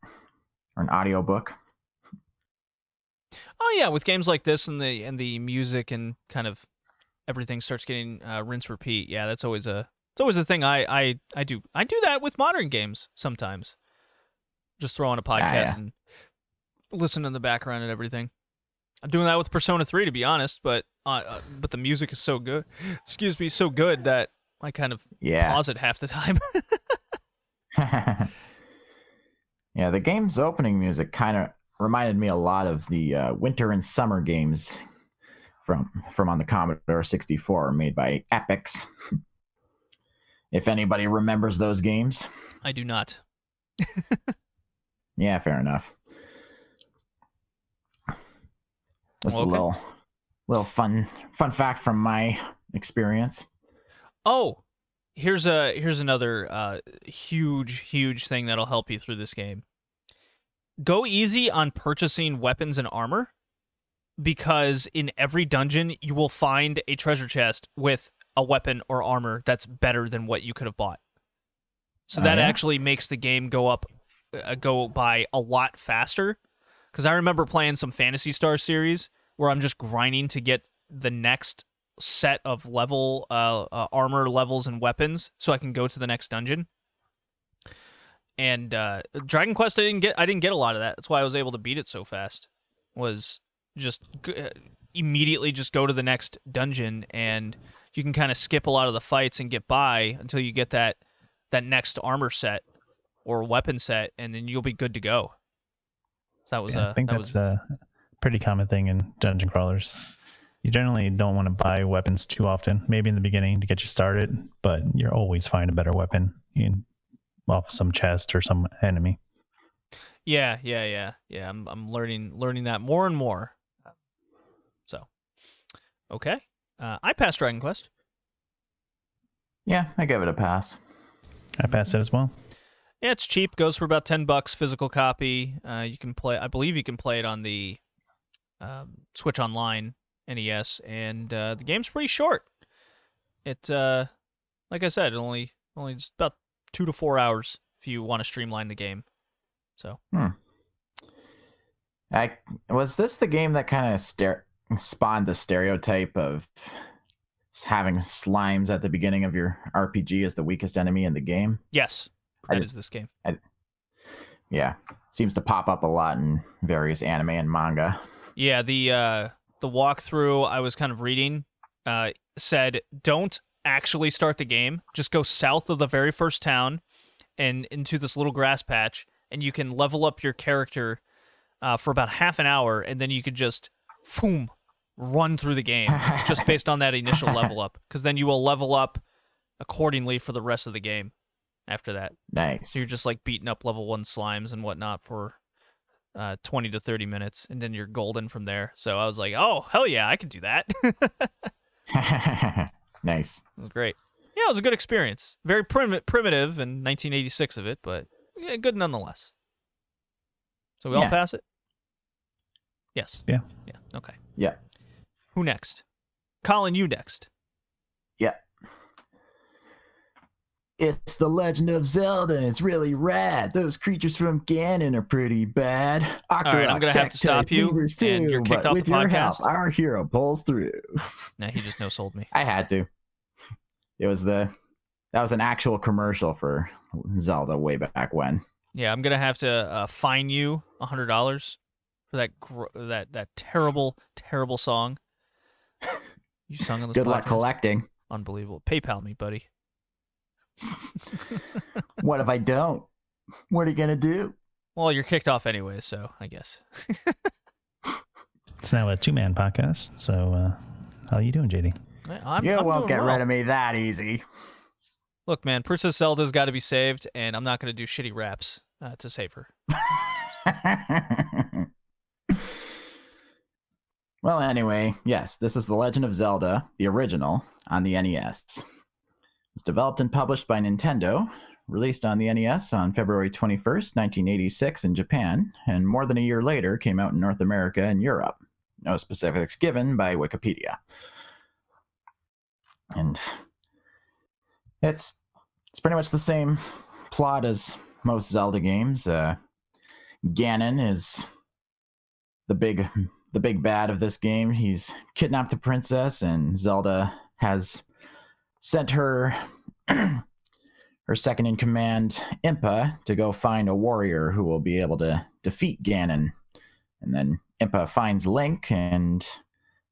or an audiobook. Oh yeah, with games like this and the and the music and kind of everything starts getting uh, rinse repeat. Yeah, that's always a it's always a thing I I I do I do that with modern games sometimes. Just throw on a podcast yeah. and listen in the background and everything. I'm doing that with Persona 3 to be honest, but uh, uh, but the music is so good. Excuse me, so good that I kind of Yeah. pause it half the time. yeah, the game's opening music kind of reminded me a lot of the uh, winter and summer games from from on the Commodore 64 made by Epyx. if anybody remembers those games. I do not. Yeah, fair enough. Just Okay. a little little fun fun fact from my experience. Oh, here's a here's another uh, huge huge thing that'll help you through this game. Go easy on purchasing weapons and armor because in every dungeon you will find a treasure chest with a weapon or armor that's better than what you could have bought. So Oh, that yeah? actually makes the game go up uh, go by a lot faster cuz I remember playing some Phantasy Star series where I'm just grinding to get the next set of level uh, uh, armor levels and weapons so I can go to the next dungeon. And uh, Dragon Quest, I didn't get. I didn't get a lot of that. That's why I was able to beat it so fast. Was just g- uh, immediately just go to the next dungeon, and you can kind of skip a lot of the fights and get by until you get that that next armor set or weapon set, and then you'll be good to go. So that was Yeah, uh, I think that that's was a pretty common thing in dungeon crawlers. You generally don't want to buy weapons too often. Maybe in the beginning to get you started, but you're always find a better weapon in, off some chest or some enemy. Yeah, yeah, yeah, yeah. I'm I'm learning learning that more and more. So, okay, uh, I passed Dragon Quest. Yeah, I give it a pass. I passed it as well. Yeah, it's cheap. Goes for about ten bucks. Physical copy. Uh, you can play. I believe you can play it on the um, Switch Online NES, and uh, the game's pretty short. It, uh, like I said, only only just about two to four hours if you want to streamline the game. So hmm. I was this the game that kind of stare, spawned the stereotype of having slimes at the beginning of your RPG as the weakest enemy in the game. yes, I that is just- this game. Yeah, seems to pop up a lot in various anime and manga. Yeah, the uh the walkthrough I was kind of reading uh said don't actually start the game. Just go south of the very first town and into this little grass patch and you can level up your character uh, for about half an hour and then you could just boom run through the game just based on that initial level up cuz then you will level up accordingly for the rest of the game after that. Nice. So you're just like beating up level one slimes and whatnot for uh, 20 to 30 minutes, and then you're golden from there. So I was like, oh, hell yeah, I can do that. it nice. was great. Yeah, it was a good experience. Very prim- primitive in 1986 of it, but yeah, good nonetheless. So we all pass it? Yes. Yeah. Yeah. Okay. Yeah. Who next? Colin, you next. Yeah. It's the Legend of Zelda, and it's really rad. Those creatures from Ganon are pretty bad. right, I'm gonna have to stop you, and you're kicked off the your help, podcast. our hero pulls through. Nah, he just no sold me. I had to. It was the that was an actual commercial for Zelda way back when. Yeah, I'm gonna have to uh, fine you a hundred dollars for that gr- that that terrible terrible song you sung on this. Good luck collecting. Unbelievable. PayPal me, buddy. What if I don't? What are you gonna do? Well, you're kicked off anyway, so I guess. It's now a two man podcast. So, uh, how are you doing, JD? I- I'm, you I'm won't get well. rid of me that easy. Look, man, Princess Zelda's got to be saved, and I'm not going to do shitty raps uh, to save her. well, anyway, yes, this is The Legend of Zelda, the original, on the NES. It's developed and published by Nintendo, released on the NES on February 21st, 1986 in Japan, and more than a year later came out in North America and Europe. No specifics given by Wikipedia. And it's it's pretty much the same plot as most Zelda games. Uh, Ganon is the big the big bad of this game. He's kidnapped the princess, and Zelda has sent her her second in command, Impa, to go find a warrior who will be able to defeat Ganon. And then Impa finds Link, and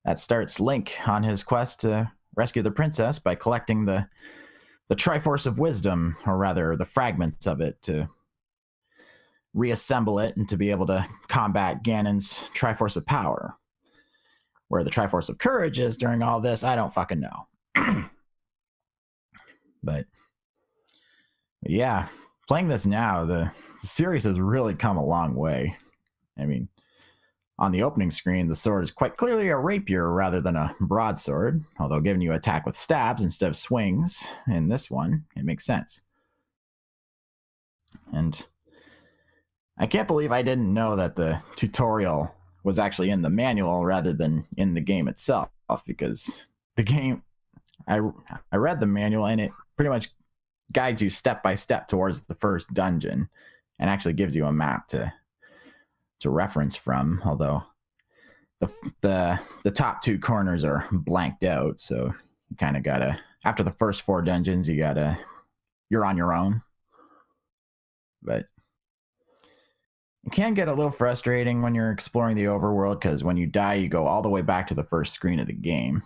that starts Link on his quest to rescue the princess by collecting the the Triforce of Wisdom, or rather the fragments of it, to reassemble it and to be able to combat Ganon's Triforce of Power. Where the Triforce of Courage is during all this, I don't fucking know. but yeah, playing this now, the, the series has really come a long way. I mean, on the opening screen, the sword is quite clearly a rapier rather than a broadsword, although giving you attack with stabs instead of swings in this one, it makes sense. And I can't believe I didn't know that the tutorial was actually in the manual rather than in the game itself because the game I I read the manual and it pretty much guides you step by step towards the first dungeon and actually gives you a map to to reference from although the the the top two corners are blanked out. So you kind of got to after the first four dungeons you got to you're on your own. But it can get a little frustrating when you're exploring the overworld because when you die you go all the way back to the first screen of the game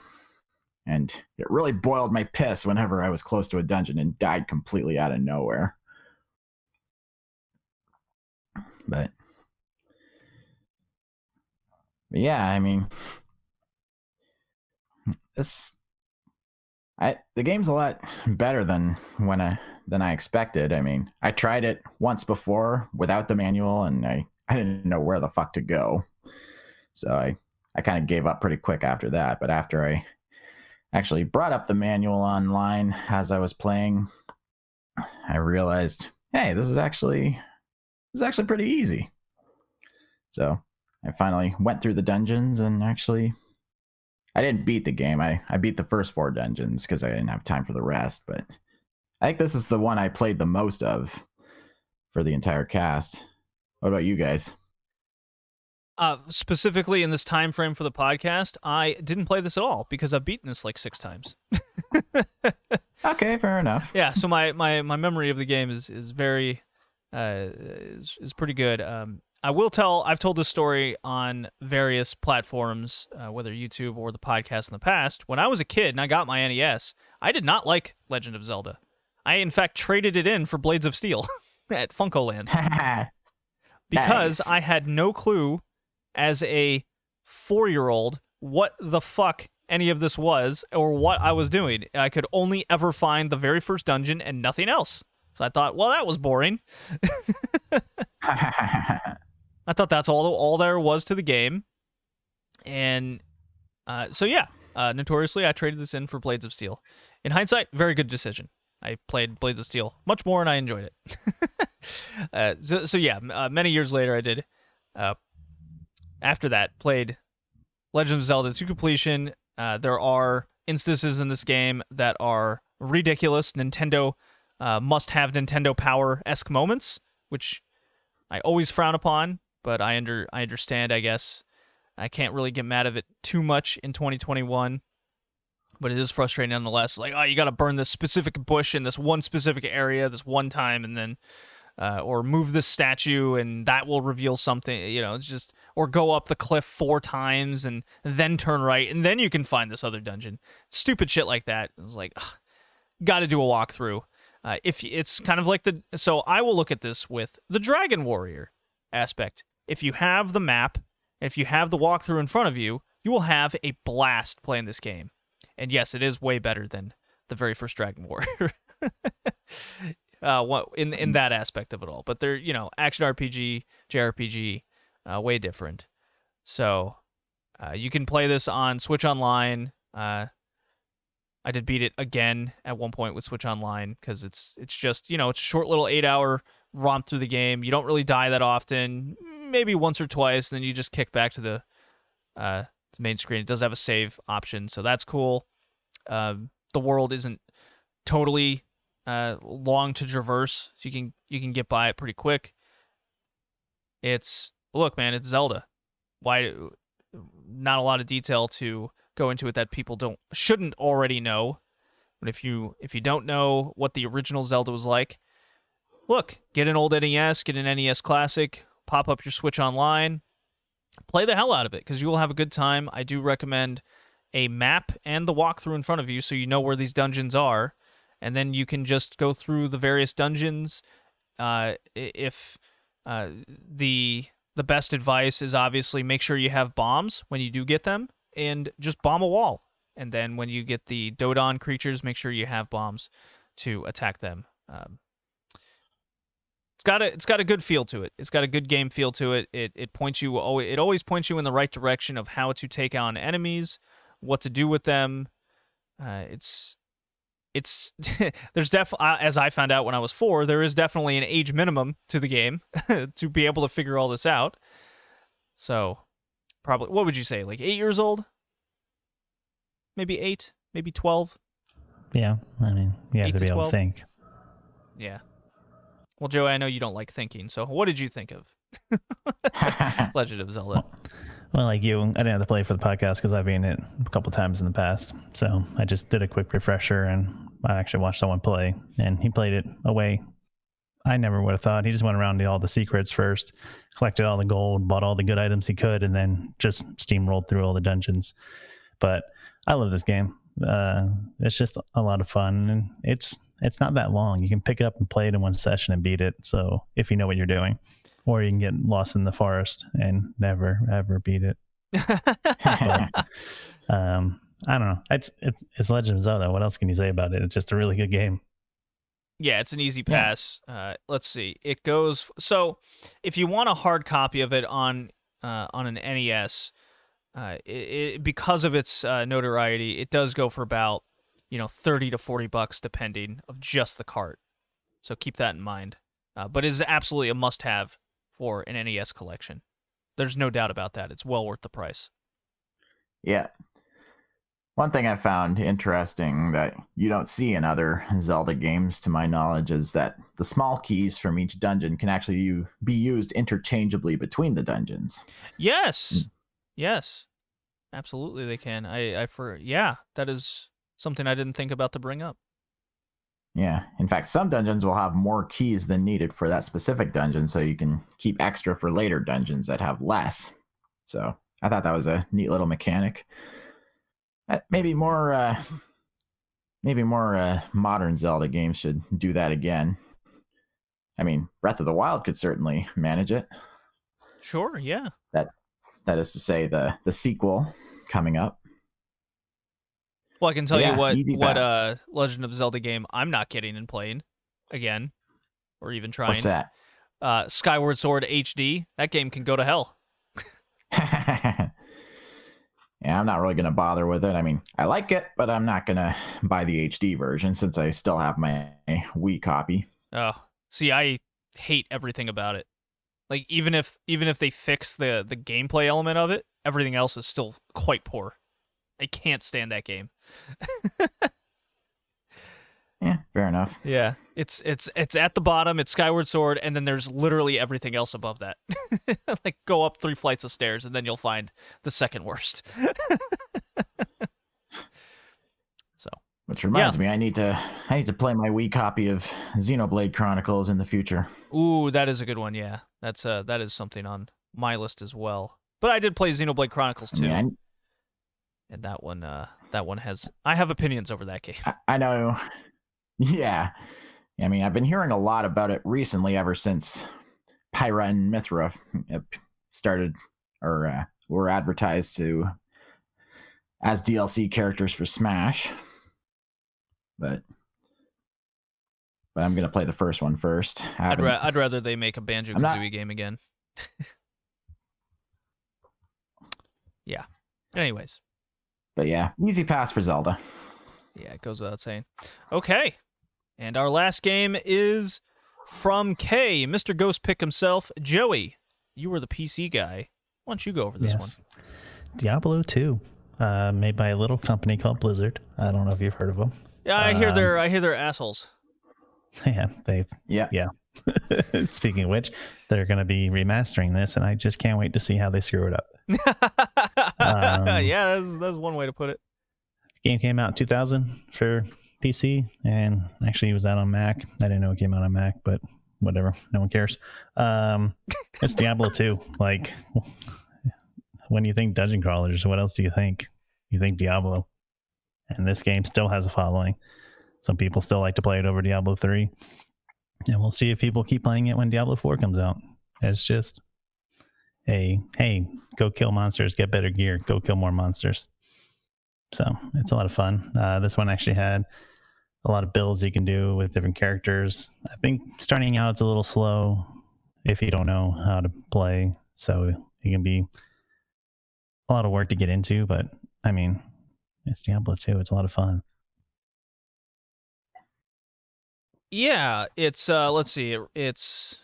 and it really boiled my piss whenever I was close to a dungeon and died completely out of nowhere. But, but yeah, I mean, this I the game's a lot better than when I than I expected. I mean, I tried it once before without the manual, and I I didn't know where the fuck to go, so I I kind of gave up pretty quick after that. But after I actually brought up the manual online as I was playing, I realized, hey, this is actually this is actually pretty easy. So I finally went through the dungeons and actually I didn't beat the game. I, I beat the first four dungeons because I didn't have time for the rest, but I think this is the one I played the most of for the entire cast. What about you guys? Uh, specifically in this time frame for the podcast, I didn't play this at all because I've beaten this like six times. okay, fair enough. Yeah, so my, my, my memory of the game is is very uh, is is pretty good. Um, I will tell. I've told this story on various platforms, uh, whether YouTube or the podcast in the past. When I was a kid and I got my NES, I did not like Legend of Zelda. I in fact traded it in for Blades of Steel at FuncoLand because nice. I had no clue as a four year old what the fuck any of this was or what I was doing. I could only ever find the very first dungeon and nothing else. So I thought, well, that was boring. I thought that's all all there was to the game, and uh, so yeah, uh, notoriously I traded this in for Blades of Steel. In hindsight, very good decision. I played Blades of Steel much more, and I enjoyed it. uh, so, so, yeah, uh, many years later, I did. Uh, after that, played Legend of Zelda to completion. Uh, there are instances in this game that are ridiculous. Nintendo must have Nintendo Power esque moments, which I always frown upon but I under I understand. I guess I can't really get mad at it too much in 2021. But it is frustrating nonetheless. Like, oh, you got to burn this specific bush in this one specific area this one time, and then, uh, or move this statue, and that will reveal something. You know, it's just, or go up the cliff four times and then turn right, and then you can find this other dungeon. Stupid shit like that. It's like, got to do a walkthrough. Uh, if it's kind of like the, so I will look at this with the Dragon Warrior aspect if you have the map, if you have the walkthrough in front of you, you will have a blast playing this game. And yes, it is way better than the very first Dragon Warrior. uh, what in in that aspect of it all. But they're you know action RPG, JRPG, uh, way different. So uh, you can play this on Switch Online. Uh, I did beat it again at one point with Switch Online because it's it's just you know it's a short little eight hour romp through the game. You don't really die that often, maybe once or twice, and then you just kick back to the uh, the main screen. It does have a save option, so that's cool. Um, the world isn't totally uh, long to traverse, so you can you can get by it pretty quick. It's look, man, it's Zelda. Why? Not a lot of detail to go into it that people don't shouldn't already know. But if you if you don't know what the original Zelda was like, look, get an old NES, get an NES Classic, pop up your Switch Online, play the hell out of it because you will have a good time. I do recommend a map and the walkthrough in front of you so you know where these dungeons are, and then you can just go through the various dungeons. Uh, if uh, the the best advice is obviously make sure you have bombs when you do get them, and just bomb a wall. And then when you get the Dodongo creatures, make sure you have bombs to attack them. Um, it's got a it's got a good feel to it. It's got a good game feel to it. It it points you always it always points you in the right direction of how to take on enemies, what to do with them. Uh, it's it's there's definitely uh, as I found out when I was four, there is definitely an age minimum to the game to be able to figure all this out. So probably what would you say like eight years old maybe eight maybe 12 Yeah, I mean, you have Eight to to be able 12? to think. yeah well joey i know you don't like thinking so what did you think of legend of zelda Well, like you, I didn't have to play for the podcast because I've been it a couple times in the past. So I just did a quick refresher and I actually watched someone play and he played it away. I never would have thought. He just went around to all the secrets first, collected all the gold, bought all the good items he could, and then just steamrolled through all the dungeons. But I love this game. Uh, it's just a lot of fun and it's it's not that long. You can pick it up and play it in one session and beat it. So if you know what you're doing or you can get lost in the forest and never ever beat it. Um, I don't know. It's it's it's Legend of Zelda. What else can you say about it? It's just a really good game. Yeah, it's an easy Yeah. pass. Uh, let's see. It goes so if you want a hard copy of it on uh, on an NES, uh, it, it, because of its uh, notoriety, it does go for about you know thirty to forty bucks depending of just the cart. So keep that in mind. Uh, but it is absolutely a must-have for an NES collection. There's no doubt about that. It's well worth the price. Yeah. One thing I found interesting that you don't see in other Zelda games, to my knowledge, is that the small keys from each dungeon can actually be used interchangeably between the dungeons. Yes, hmm. yes, absolutely they can. I, I for yeah, that is something I didn't think about to bring up. Yeah. In fact, some dungeons will have more keys than needed for that specific dungeon, so you can keep extra for later dungeons that have less. So I thought that was a neat little mechanic. Uh, maybe more, uh, maybe more uh, modern Zelda games should do that again. I mean, Breath of the Wild could certainly manage it. Sure, yeah. That that is to say, the the sequel coming up. Well, I can tell Yeah, you what what uh Legend of Zelda game I'm not getting and playing again, or even trying. What's that? Uh, Skyward Sword HD. That game can go to hell. yeah, I'm not really gonna bother with it. I mean, I like it, but I'm not gonna buy the HD version since I still have my Wii copy. Oh, see, I hate everything about it. Like even if even if they fix the the gameplay element of it, everything else is still quite poor. I can't stand that game. Yeah, fair enough. Yeah, it's it's it's at the bottom. It's Skyward Sword, and then there's literally everything else above that. like go up three flights of stairs, and then you'll find the second worst. so Which reminds me, I need to I need to play my Wii copy of Xenoblade Chronicles in the future. Ooh, that is a good one. Yeah, that's uh that is something on my list as well. But I did play Xenoblade Chronicles I too, mean, and that one uh that one has I have opinions over that game. I, I know. Yeah. I mean, I've been hearing a lot about it recently ever since Pyra and Mythra uh, started or uh, were advertised to as DLC characters for Smash. But but I'm gonna play the first one first. I'd, ra- I'd rather they make a Banjo Kazooie game again. yeah. Anyways, but yeah, easy pass for Zelda. yeah, it goes without saying. Okay. And our last game is from K, Mr. Ghost Pick himself. Joey, you were the PC guy. Why don't you go over this one? Diablo 2, uh, made by a little company called Blizzard. I don't know if you've heard of them. Yeah, I hear Um, they're I hear they're assholes. yeah, they. Yeah, Yeah. Speaking of which, they're going to be remastering this, and I just can't wait to see how they screw it up. Um, yeah, that's, that's one way to put it. The game came out in 2000 for PC, and actually it was out on Mac. I didn't know it came out on Mac, but whatever. No one cares. Um, it's Diablo 2. Like, when you think dungeon crawlers, what else do you think? You think Diablo. And this game still has a following. Some people still like to play it over Diablo 3. And we'll see if people keep playing it when Diablo 4 comes out. It's just a hey, go kill monsters, get better gear, go kill more monsters. So it's a lot of fun. Uh, this one actually had a lot of builds you can do with different characters. I think starting out it's a little slow if you don't know how to play. So it can be a lot of work to get into, but I mean, it's Diablo 2. It's a lot of fun. Yeah, it's uh let's see, it's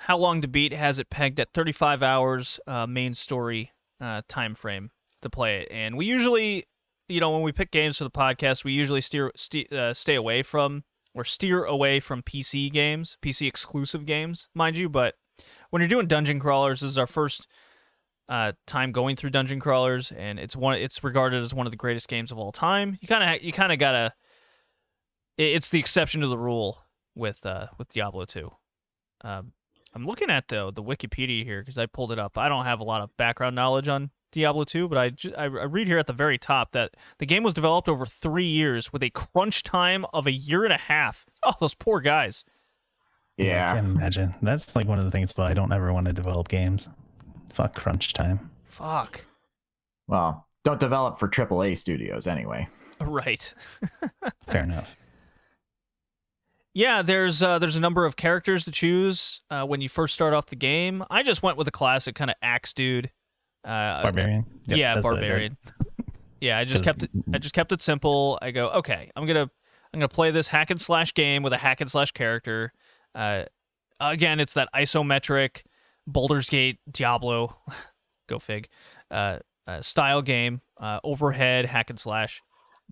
how long to beat has it pegged at 35 hours uh main story uh time frame to play it. And we usually, you know, when we pick games for the podcast, we usually steer ste- uh, stay away from or steer away from PC games, PC exclusive games, mind you, but when you're doing dungeon crawlers, this is our first uh, time going through dungeon crawlers, and it's one. It's regarded as one of the greatest games of all time. You kind of you kind of gotta. it- It's the exception to the rule with uh, with Diablo 2. Um, I'm looking at the the Wikipedia here because I pulled it up. I don't have a lot of background knowledge on Diablo 2, but I, ju- I I read here at the very top that the game was developed over three years with a crunch time of a year and a half. Oh, those poor guys. I yeah. can imagine. That's like one of the things why I don't ever want to develop games. Fuck crunch time. Fuck. Well, don't develop for AAA studios anyway. Right. Fair enough. Yeah, there's uh, there's a number of characters to choose uh, when you first start off the game. I just went with a classic kind of axe dude. Uh, Barbarian. Yep, yeah, I barbarian. Yeah, I just kept it. I just kept it simple. I go, okay, I'm gonna I'm gonna play this hack and slash game with a hack and slash character. Uh, again, it's that isometric Baldur's Gate Diablo, go fig, uh, uh, style game. Uh, overhead hack and slash.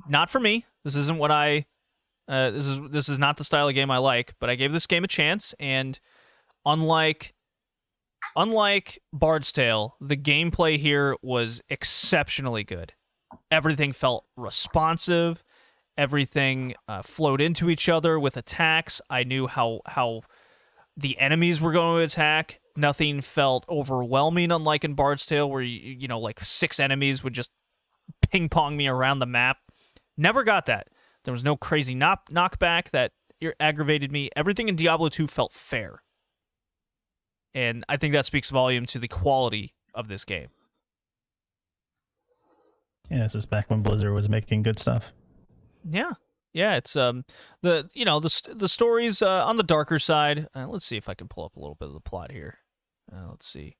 Not for me. This isn't what I. Uh, this is this is not the style of game I like. But I gave this game a chance, and unlike unlike Bard's Tale, the gameplay here was exceptionally good. Everything felt responsive. Everything uh, flowed into each other with attacks. I knew how how the enemies were going to attack. Nothing felt overwhelming, unlike in Bard's Tale, where you you know like six enemies would just ping pong me around the map. Never got that. There was no crazy knock knockback that aggravated me. Everything in Diablo 2 felt fair. And I think that speaks volume to the quality of this game. Yeah, this is back when Blizzard was making good stuff. Yeah. Yeah, it's um the you know the the stories uh, on the darker side. Uh, let's see if I can pull up a little bit of the plot here. Uh, let's see.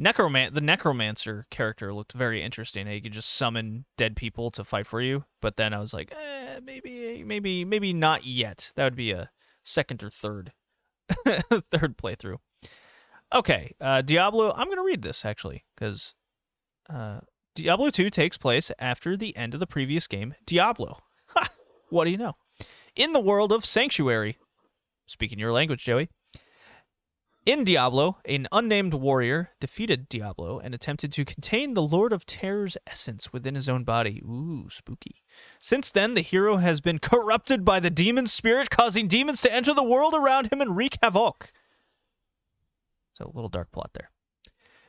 Necroman the necromancer character looked very interesting. He could just summon dead people to fight for you. But then I was like, eh, maybe maybe maybe not yet. That would be a second or third third playthrough. Okay, uh, Diablo. I'm gonna read this actually because uh, Diablo 2 takes place after the end of the previous game, Diablo. Ha! What do you know? In the world of Sanctuary. Speaking your language, Joey. In Diablo, an unnamed warrior defeated Diablo and attempted to contain the Lord of Terror's essence within his own body. Ooh, spooky. Since then, the hero has been corrupted by the demon spirit, causing demons to enter the world around him and wreak havoc. So, a little dark plot there.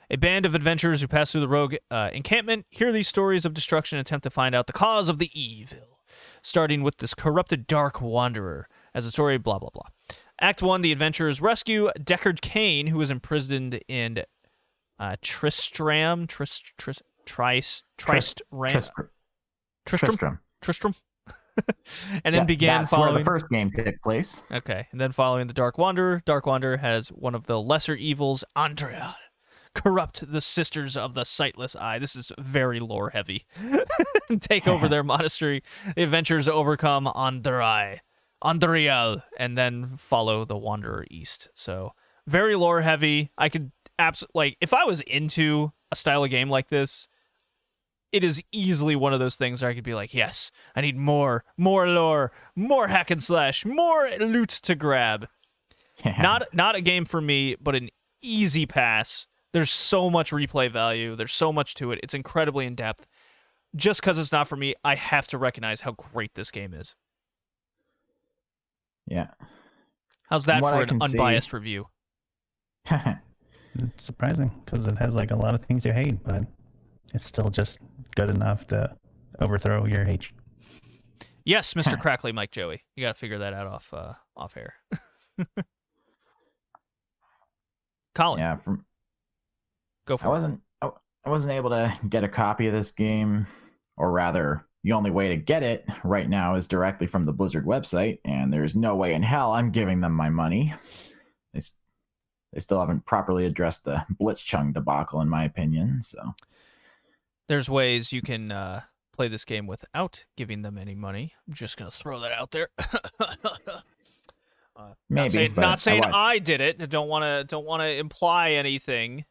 A band of adventurers who pass through the rogue uh, encampment hear these stories of destruction and attempt to find out the cause of the evil, starting with this corrupted dark wanderer as a story, blah, blah, blah. Act 1 The adventurers rescue Deckard Cain, who is imprisoned in uh, Tristram. Trist, Trist, Tris, Tristram. Tris- Tristram? Tristram. Tristram? and then Yeah, began that's following where the first game took place. Okay, and then following the Dark Wanderer, Dark Wanderer has one of the lesser evils, Andrea, corrupt the sisters of the Sightless Eye. This is very lore heavy. Take over their monastery. The adventurers overcome Andrai, Andriel, and then follow the Wanderer east. So very lore heavy. I could absolutely like if I was into a style of game like this. It is easily one of those things where I could be like, yes, I need more, more lore, more hack and slash, more loot to grab. Not not a game for me, but an easy pass. There's so much replay value. There's so much to it. It's incredibly in depth. Just because it's not for me, I have to recognize how great this game is. Yeah. How's that What for I an can see- unbiased review? It's surprising because it has like a lot of things you hate, but it's still just good enough to overthrow your hate. Yes, Mr. Crackly Mike Joey. You got to figure that out off uh, off air. Colin, yeah. From go for I it. wasn't I I wasn't able to get a copy of this game, or rather, the only way to get it right now is directly from the Blizzard website, and there's no way in hell I'm giving them my money. They, they still haven't properly addressed the Blitzchung debacle, in my opinion. So There's ways you can uh, play this game without giving them any money. I'm just gonna throw that out there. Uh, Maybe, not saying, not I saying watched- I, did it. I Don't want to don't want to imply anything.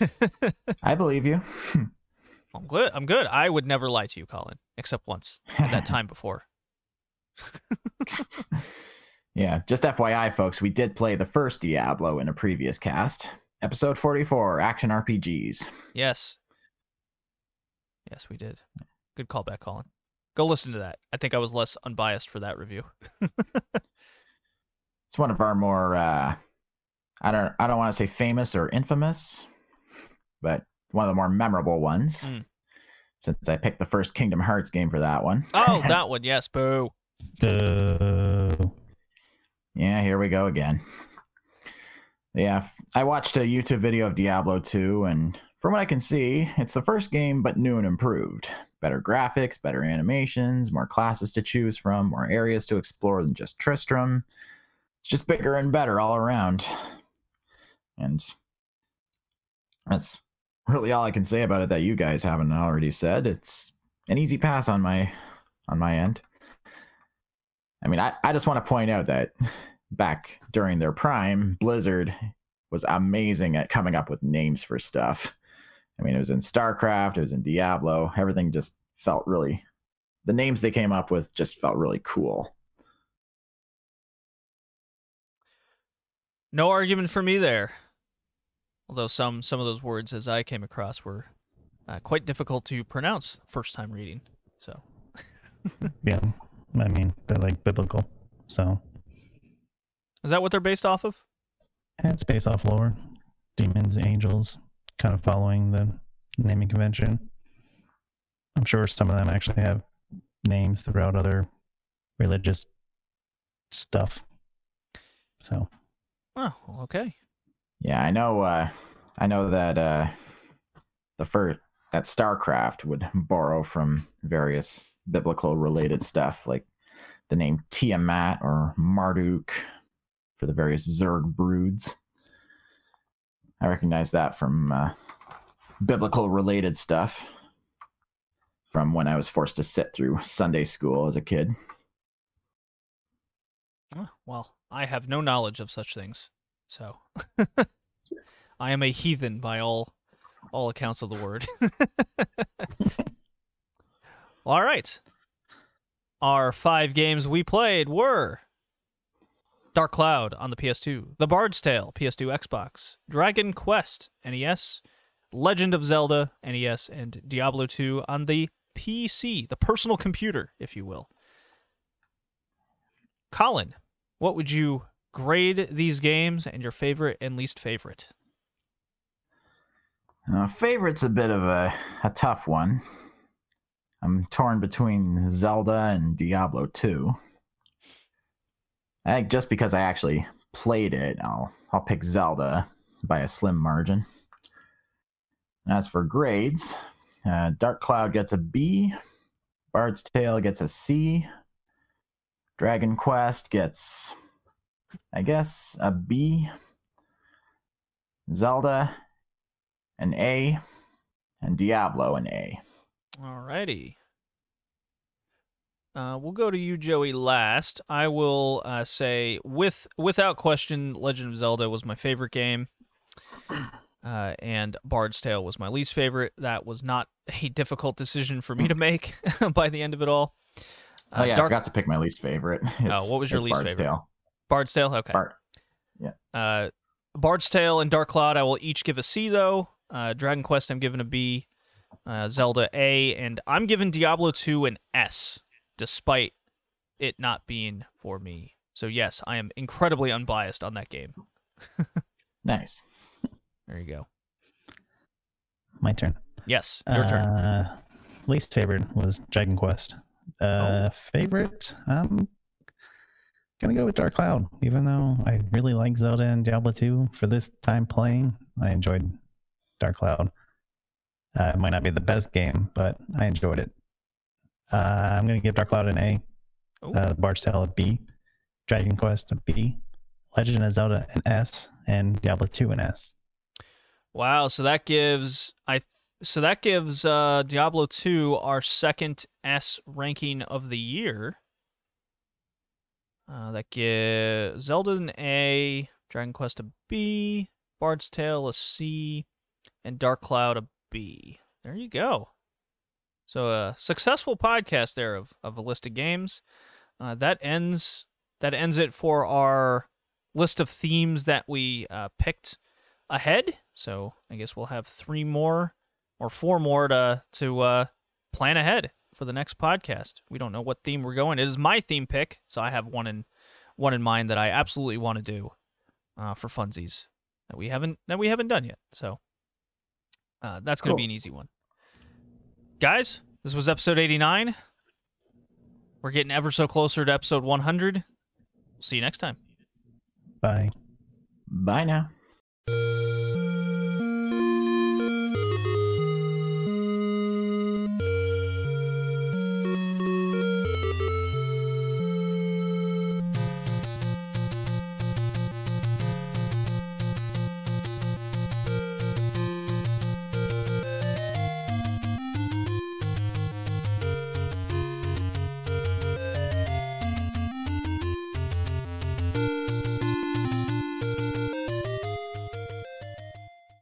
I believe you. I'm good. I'm good. I would never lie to you, Colin, except once at that time before. yeah, just FYI, folks, we did play the first Diablo in a previous cast, episode 44, Action RPGs. Yes. Yes, we did. Good callback, Colin. Go listen to that. I think I was less unbiased for that review. It's one of our more uh I don't I don't want to say famous or infamous, but one of the more memorable ones. Mm. Since I picked the first Kingdom Hearts game for that one. Oh, that one. Yes, boo. Yeah, here we go again. Yeah, I watched a YouTube video of Diablo 2, and from what I can see, it's the first game, but new and improved. Better graphics, better animations, more classes to choose from, more areas to explore than just Tristram. It's just bigger and better all around. And that's really all I can say about it that you guys haven't already said. It's an easy pass on my on my end. I mean, I, I just want to point out that back during their prime, Blizzard was amazing at coming up with names for stuff. I mean, it was in StarCraft, it was in Diablo. Everything just felt really, the names they came up with just felt really cool. No argument for me there. Although some some of those words, as I came across, were uh, quite difficult to pronounce first time reading. So Yeah, I mean they're like biblical, so is that what they're based off of? and it's based off lore, demons, angels, kind of following the naming convention. I'm sure some of them actually have names throughout other religious stuff. So Oh, okay. Yeah, I know. Uh, I know that uh, the first that StarCraft would borrow from various biblical related stuff, like the name Tiamat or Marduk for the various Zerg broods. I recognize that from uh, biblical related stuff from when I was forced to sit through Sunday school as a kid. Well, I have no knowledge of such things, so I am a heathen by all all accounts of the word. all right. Our five games we played were Dark Cloud on the PS2, The Bard's Tale, PS2, Xbox, Dragon Quest, NES, Legend of Zelda, NES, and Diablo 2 on the PC, the personal computer, if you will. Colin, what would you grade these games and your favorite and least favorite? Uh, favorite's a bit of a, a tough one. I'm torn between Zelda and Diablo 2. I think just because I actually played it, I'll I'll pick Zelda by a slim margin. As for grades, uh, Dark Cloud gets a B, Bard's Tale gets a C. Dragon Quest gets, I guess, a B. Zelda, an A. And Diablo, an A. Alrighty. Uh, we'll go to you, Joey, last. I will uh, say, with without question, Legend of Zelda was my favorite game, uh, and Bard's Tale was my least favorite. That was not a difficult decision for me to make by the end of it all. oh yeah, I forgot to pick my least favorite. oh, what was your least Bard's favorite? Tale. Bard's Tale. Okay. Bard. Uh, Bard's Tale and Dark Cloud, I will each give a C though. Uh, Dragon Quest, I'm giving a B. Uh, Zelda A, and I'm giving Diablo 2 an S, despite it not being for me. So yes, I am incredibly unbiased on that game. Nice. There you go. My turn. Yes, your turn. Uh, least favorite was Dragon Quest. Uh, Favorite, I'm gonna go with Dark Cloud. Even though I really like Zelda and Diablo 2 for this time playing, I enjoyed Dark Cloud. Uh, it might not be the best game, but I enjoyed it. Uh, I'm gonna give Dark Cloud an A. Ooh. Uh, Bard's Tale a B. Dragon Quest a B. Legend of Zelda an S, and Diablo 2 an S. Wow, so that gives I so that gives uh, Diablo 2 our second S ranking of the year. Uh, that gives Zelda an A, Dragon Quest a B, Bard's Tale a C, and Dark Cloud a B. There you go. So a successful podcast there of, of a list of games. Uh, that ends that ends it for our list of themes that we uh, picked ahead. So I guess we'll have three more or four more to to uh, plan ahead for the next podcast. We don't know what theme we're going. It is my theme pick, so I have one in one in mind that I absolutely want to do uh, for funsies that we haven't that we haven't done yet. So uh, that's going to Cool. be an easy one, guys. This was episode eighty nine. We're getting ever so closer to episode one hundred. See you next time. Bye. Bye now.